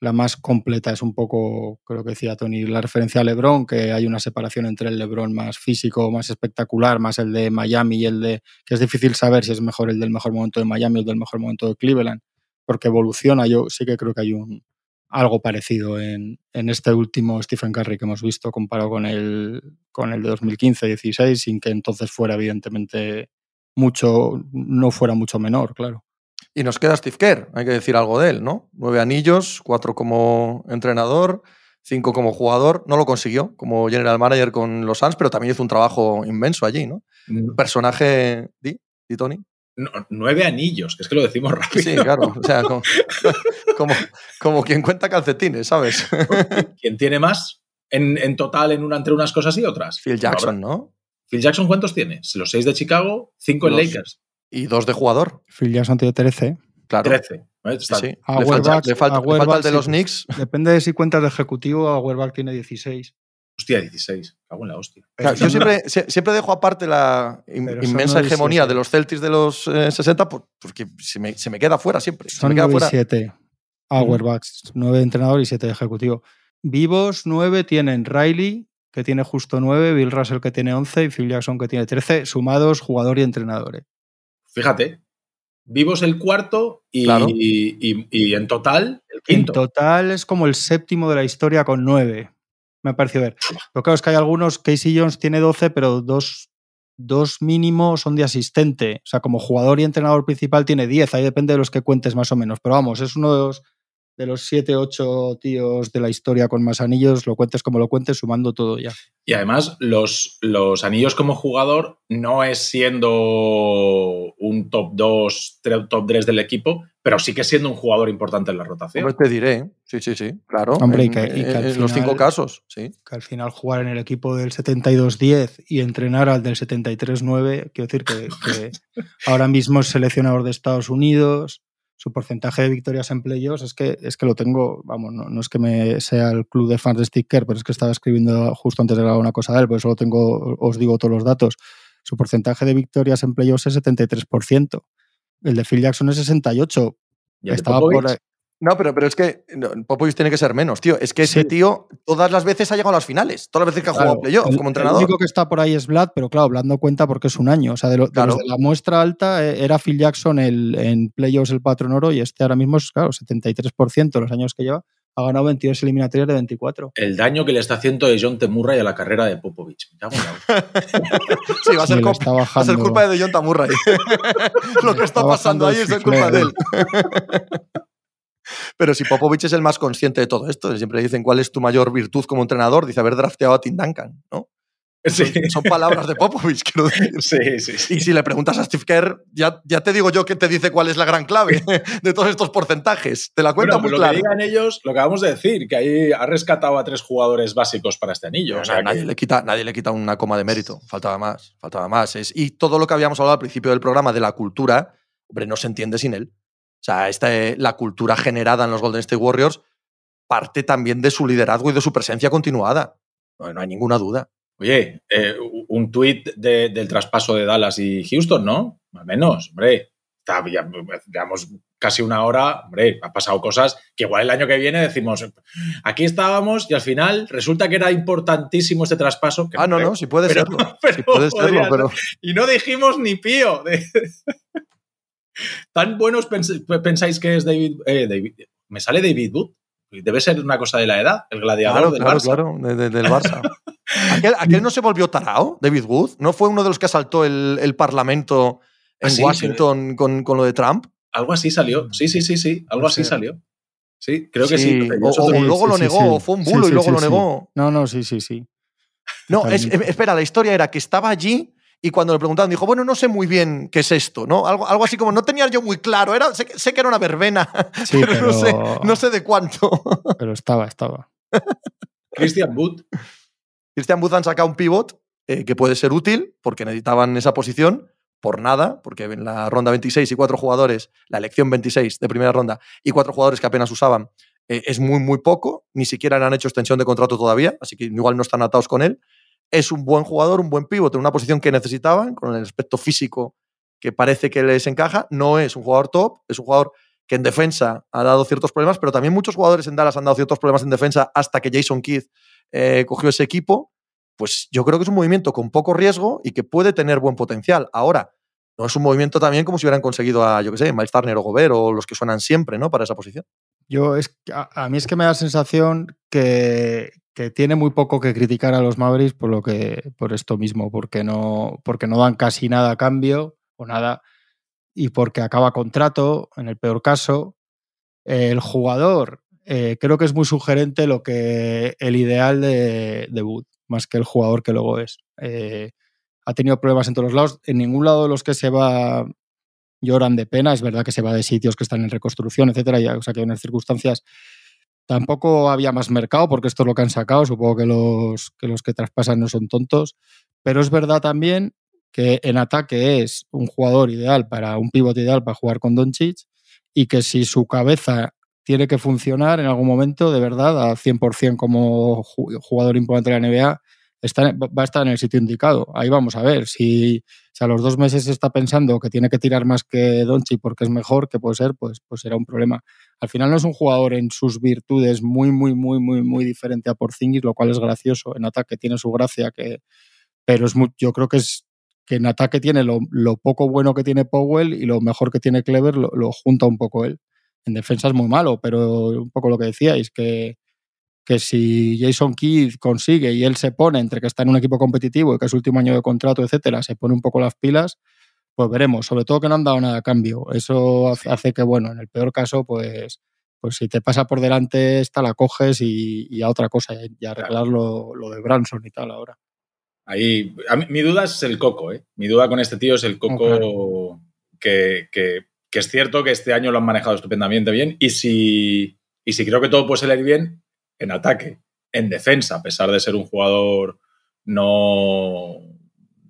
S3: la más completa es un poco, creo que decía Tony, la referencia a LeBron, que hay una separación entre el LeBron más físico, más espectacular, más el de Miami y el de, que es difícil saber si es mejor el del mejor momento de Miami o el del mejor momento de Cleveland, porque evoluciona. Yo sí que creo que hay un algo parecido en, en este último Stephen Curry que hemos visto comparado con el, con el de 2015-16, sin que entonces fuera evidentemente mucho, no fuera mucho menor, claro.
S2: Y nos queda Steve Kerr, hay que decir algo de él, ¿no? Nueve anillos, cuatro como entrenador, cinco como jugador. No lo consiguió como general manager con los Suns, pero también hizo un trabajo inmenso allí, ¿no? Un mm. personaje, ¿di? ¿Di Tony?
S4: nueve anillos, que es que lo decimos rápido.
S2: Sí, claro. O sea, como, [LAUGHS] como, quien cuenta calcetines, ¿sabes?
S4: ¿Quién tiene más en, total en una, entre unas cosas y otras?
S2: Phil Jackson, ¿no?
S4: Phil Jackson, ¿cuántos tiene? Los seis de Chicago, cinco en Lakers.
S2: Y dos de jugador.
S3: Phil Jackson tiene 13.
S2: Claro.
S4: 13.
S2: Sí. le, falta, le, falta, el de los Knicks.
S3: Depende de si cuentas de ejecutivo, Auerbach tiene 16.
S4: Hostia, 16. Cago en la hostia.
S2: yo siempre, siempre, dejo aparte la inmensa hegemonía de los Celtics de los 60 eh, porque se me, se me, queda fuera siempre.
S3: Son
S2: se me queda
S3: 9 y 7. Auerbach, 9 de entrenador y 7 de ejecutivo. Vivos 9 tienen Riley, que tiene justo 9, Bill Russell que tiene 11 y Phil Jackson que tiene 13, sumados jugador y entrenador.
S4: Fíjate, vivos el cuarto y, y, en total el quinto.
S3: En total es como el séptimo de la historia con nueve. Me ha parecido ver. Lo claro es que hay algunos, Casey Jones tiene 12, pero dos, dos mínimos son de asistente. O sea, como jugador y entrenador principal tiene 10. Ahí depende de los que cuentes más o menos. Pero vamos, es uno de los, de los 7, 8 tíos de la historia con más anillos, lo cuentes como lo cuentes, sumando todo ya.
S4: Y además, los, los anillos como jugador no es siendo un top 2, top 3 del equipo, pero sí que siendo un jugador importante en la rotación.
S2: Hombre, te diré, sí, sí, sí, claro.
S3: Hombre, y que,
S2: los cinco casos, sí.
S3: Que al final jugar en el equipo del 72-10 y entrenar al del 73-9, quiero decir que, que [LAUGHS] ahora mismo es seleccionador de Estados Unidos, su porcentaje de victorias en playoffs es que, es que lo tengo, vamos, no, es que me sea el club de fans de Sticker, pero es que estaba escribiendo justo antes de grabar una cosa de él, por eso lo tengo, os digo todos los datos. Su porcentaje de victorias en playoffs es 73%. El de Phil Jackson es 68%. Estaba por,
S2: no, pero, pero es que Popovich tiene que ser menos, tío. Es que ese tío todas las veces ha llegado a las finales, todas las veces que ha jugado playoff como entrenador.
S3: El único que está por ahí es Vlad, pero claro, Vlad no cuenta porque es un año. O sea, de, la muestra alta eh, era Phil Jackson el, en playoffs el patrón oro y este ahora mismo es, claro, 73% los años que lleva. Ha ganado 22 eliminatorias de 24.
S4: El daño que le está haciendo de John Temurray a la carrera de Popovich. [LAUGHS]
S2: sí, va a ser, culpa de John Temurray. [LAUGHS] Lo que está, pasando ahí es culpa de él. Pero si Popovich es el más consciente de todo esto, siempre dicen cuál es tu mayor virtud como entrenador, dice haber drafteado a Tim Duncan, ¿no? Son, palabras de Popovich, quiero decir. [LAUGHS]
S4: Sí, sí,
S2: Y si le preguntas a Steve Kerr, ya, ya te digo yo que te dice cuál es la gran clave [LAUGHS] de todos estos porcentajes. Te la cuenta muy
S4: lo que digan ellos, lo que vamos a decir, que ahí ha rescatado a tres jugadores básicos para este anillo.
S2: nadie, le quita, nadie le quita una coma de mérito. Faltaba más, faltaba más. Es, y todo lo que habíamos hablado al principio del programa de la cultura, hombre, no se entiende sin él. O sea, esta, eh, la cultura generada en los Golden State Warriors parte también de su liderazgo y de su presencia continuada. No, hay ninguna duda.
S4: Oye, eh, un tuit del traspaso de Dallas y Houston, ¿no? Al menos, hombre. Está, ya, digamos, casi una hora, hombre, ha pasado cosas que igual el año que viene decimos, aquí estábamos y al final resulta que era importantísimo este traspaso.
S2: ah, no, no, sí puede serlo. [LAUGHS] puede serlo pero...
S4: Y no dijimos ni pío. [LAUGHS] ¿Tan buenos pensáis que es David, eh, David? ¿Me sale David Wood? Debe ser una cosa de la edad, el gladiador del Barça.
S2: Claro, del Barça. ¿Aquel, no se volvió tarao, David Wood? ¿No fue uno de los que asaltó el, Parlamento en ah, Washington con, lo de Trump?
S4: Algo así salió. Sí, sí, sí, sí. Algo así salió. Sí, creo que sí.
S2: O, luego lo negó, o fue un bulo y luego lo negó.
S3: No, no, sí, sí, sí.
S2: No, espera, la historia era que estaba allí y cuando le preguntaban dijo, bueno, no sé muy bien qué es esto, ¿no? Algo, algo así como, no tenía yo muy claro, era, sé, que era una verbena, [LAUGHS] pero, No, sé, no, sé, de cuánto.
S3: Pero estaba, estaba.
S4: Christian Wood.
S2: Christian Wood han sacado un pivot eh, que puede ser útil porque necesitaban esa posición por nada, porque en la ronda 26 y cuatro jugadores, la elección 26 de primera ronda y cuatro jugadores que apenas usaban, eh, es muy, muy poco, ni siquiera le han hecho extensión de contrato todavía, así que igual no están atados con él es un buen jugador, un buen pivote, una posición que necesitaban, con el aspecto físico que parece que les encaja. No es un jugador top, es un jugador que en defensa ha dado ciertos problemas, pero también muchos jugadores en Dallas han dado ciertos problemas en defensa hasta que Jason Keith eh, cogió ese equipo. Pues yo creo que es un movimiento con poco riesgo y que puede tener buen potencial. Ahora, no es un movimiento también como si hubieran conseguido a, yo qué sé, Miles Turner o Gobert o los que suenan siempre, ¿no? Para esa posición.
S3: Yo es a, mí es que me da la sensación que, que tiene muy poco que criticar a los Mavericks por lo que por esto mismo, porque no, porque no dan casi nada a cambio o nada y porque acaba contrato, en el peor caso. El jugador, eh, creo que es muy sugerente lo que el ideal de, de Wood, más que el jugador que luego es. Eh, ha tenido problemas en todos los lados. En ningún lado de los que se va lloran de pena. Es verdad que se va de sitios que están en reconstrucción, etcétera, o sea que hay unas circunstancias Tampoco había más mercado porque esto es lo que han sacado. Supongo que los que, los que traspasan no son tontos. Pero es verdad también que en ataque es un jugador ideal para un pivote ideal para jugar con Doncic y que si su cabeza tiene que funcionar en algún momento de verdad a 100% como jugador importante de la NBA, va a estar en el sitio indicado. Ahí vamos a ver. Si, a los dos meses está pensando que tiene que tirar más que Donchi porque es mejor, que puede ser, pues, pues será un problema. Al final no es un jugador en sus virtudes muy, muy, muy, muy, muy diferente a Porzingis, lo cual es gracioso. En ataque tiene su gracia, que, pero es yo creo que es que en ataque tiene lo, poco bueno que tiene Powell y lo mejor que tiene Clever lo, lo junta un poco él. En defensa es muy malo, pero un poco lo que decíais, que, que si Jason Kidd consigue y él se pone entre que está en un equipo competitivo y que es su último año de contrato, etcétera, se pone un poco las pilas, pues veremos. Sobre todo que no han dado nada a cambio. Eso hace que, bueno, en el peor caso, pues pues si te pasa por delante, esta la coges y, a otra cosa, y arreglar lo, de Branson y tal ahora.
S4: Ahí, mi duda es el coco, ¿eh? Mi duda con este tío es el coco que, es cierto que este año lo han manejado estupendamente bien y si, y si creo que todo puede salir bien en ataque, en defensa, a pesar de ser un jugador no,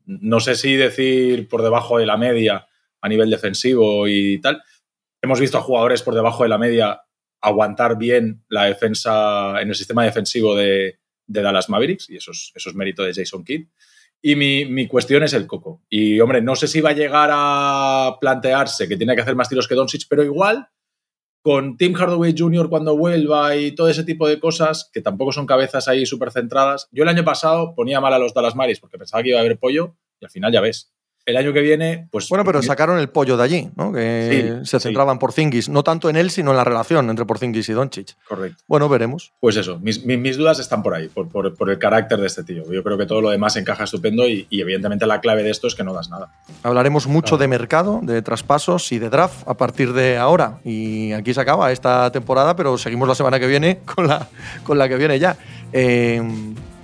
S4: no sé si decir por debajo de la media a nivel defensivo y tal. Hemos visto a jugadores por debajo de la media aguantar bien la defensa en el sistema defensivo de, Dallas Mavericks y eso es, eso es, mérito de Jason Kidd. Y mi, mi, cuestión es el coco. Y hombre, no sé si va a llegar a plantearse que tiene que hacer más tiros que Doncic, pero igual con Tim Hardaway Jr. cuando vuelva y todo ese tipo de cosas, que tampoco son cabezas ahí súper centradas. Yo el año pasado ponía mal a los Dallas Mavericks porque pensaba que iba a haber pollo y al final ya ves el año que viene, pues.
S2: Bueno, pero sacaron el pollo de allí, ¿no? Que se centraban por Porzingis, no tanto en él, sino en la relación entre Porzingis y Doncic.
S4: Correcto.
S2: Bueno, veremos.
S4: Pues eso, mis, dudas están por ahí, por, el carácter de este tío. Yo creo que todo lo demás encaja estupendo y, evidentemente la clave de esto es que no das nada.
S2: Hablaremos mucho de mercado, de traspasos y de draft a partir de ahora. Y aquí se acaba esta temporada, pero seguimos la semana que viene con la, con la que viene ya. Eh,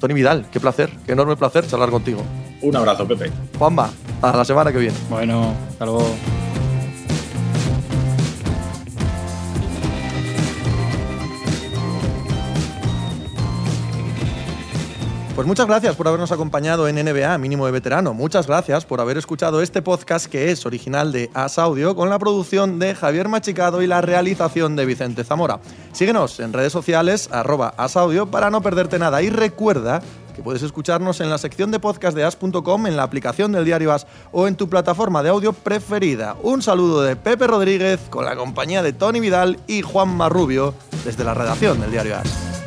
S2: Tony Vidal, qué placer, qué enorme placer charlar contigo.
S4: Un abrazo, Pepe.
S2: Juanma, a la semana que viene.
S3: Bueno, hasta luego.
S2: Pues muchas gracias por habernos acompañado en NBA Mínimo de Veterano. Muchas gracias por haber escuchado este podcast que es original de As Audio con la producción de Javier Machicado y la realización de Vicente Zamora. Síguenos en redes sociales arroba asaudio para no perderte nada y recuerda que puedes escucharnos en la sección de podcast de as.com, en la aplicación del diario As o en tu plataforma de audio preferida. Un saludo de Pepe Rodríguez con la compañía de Tony Vidal y Juan Marrubio desde la redacción del diario As.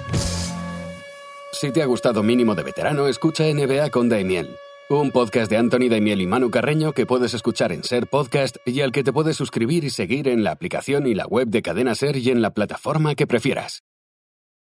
S1: Si te ha gustado Mínimo de Veterano, escucha NBA con Daimiel, un podcast de Anthony Daimiel y Manu Carreño que puedes escuchar en Ser Podcast y al que te puedes suscribir y seguir en la aplicación y la web de Cadena Ser y en la plataforma que prefieras.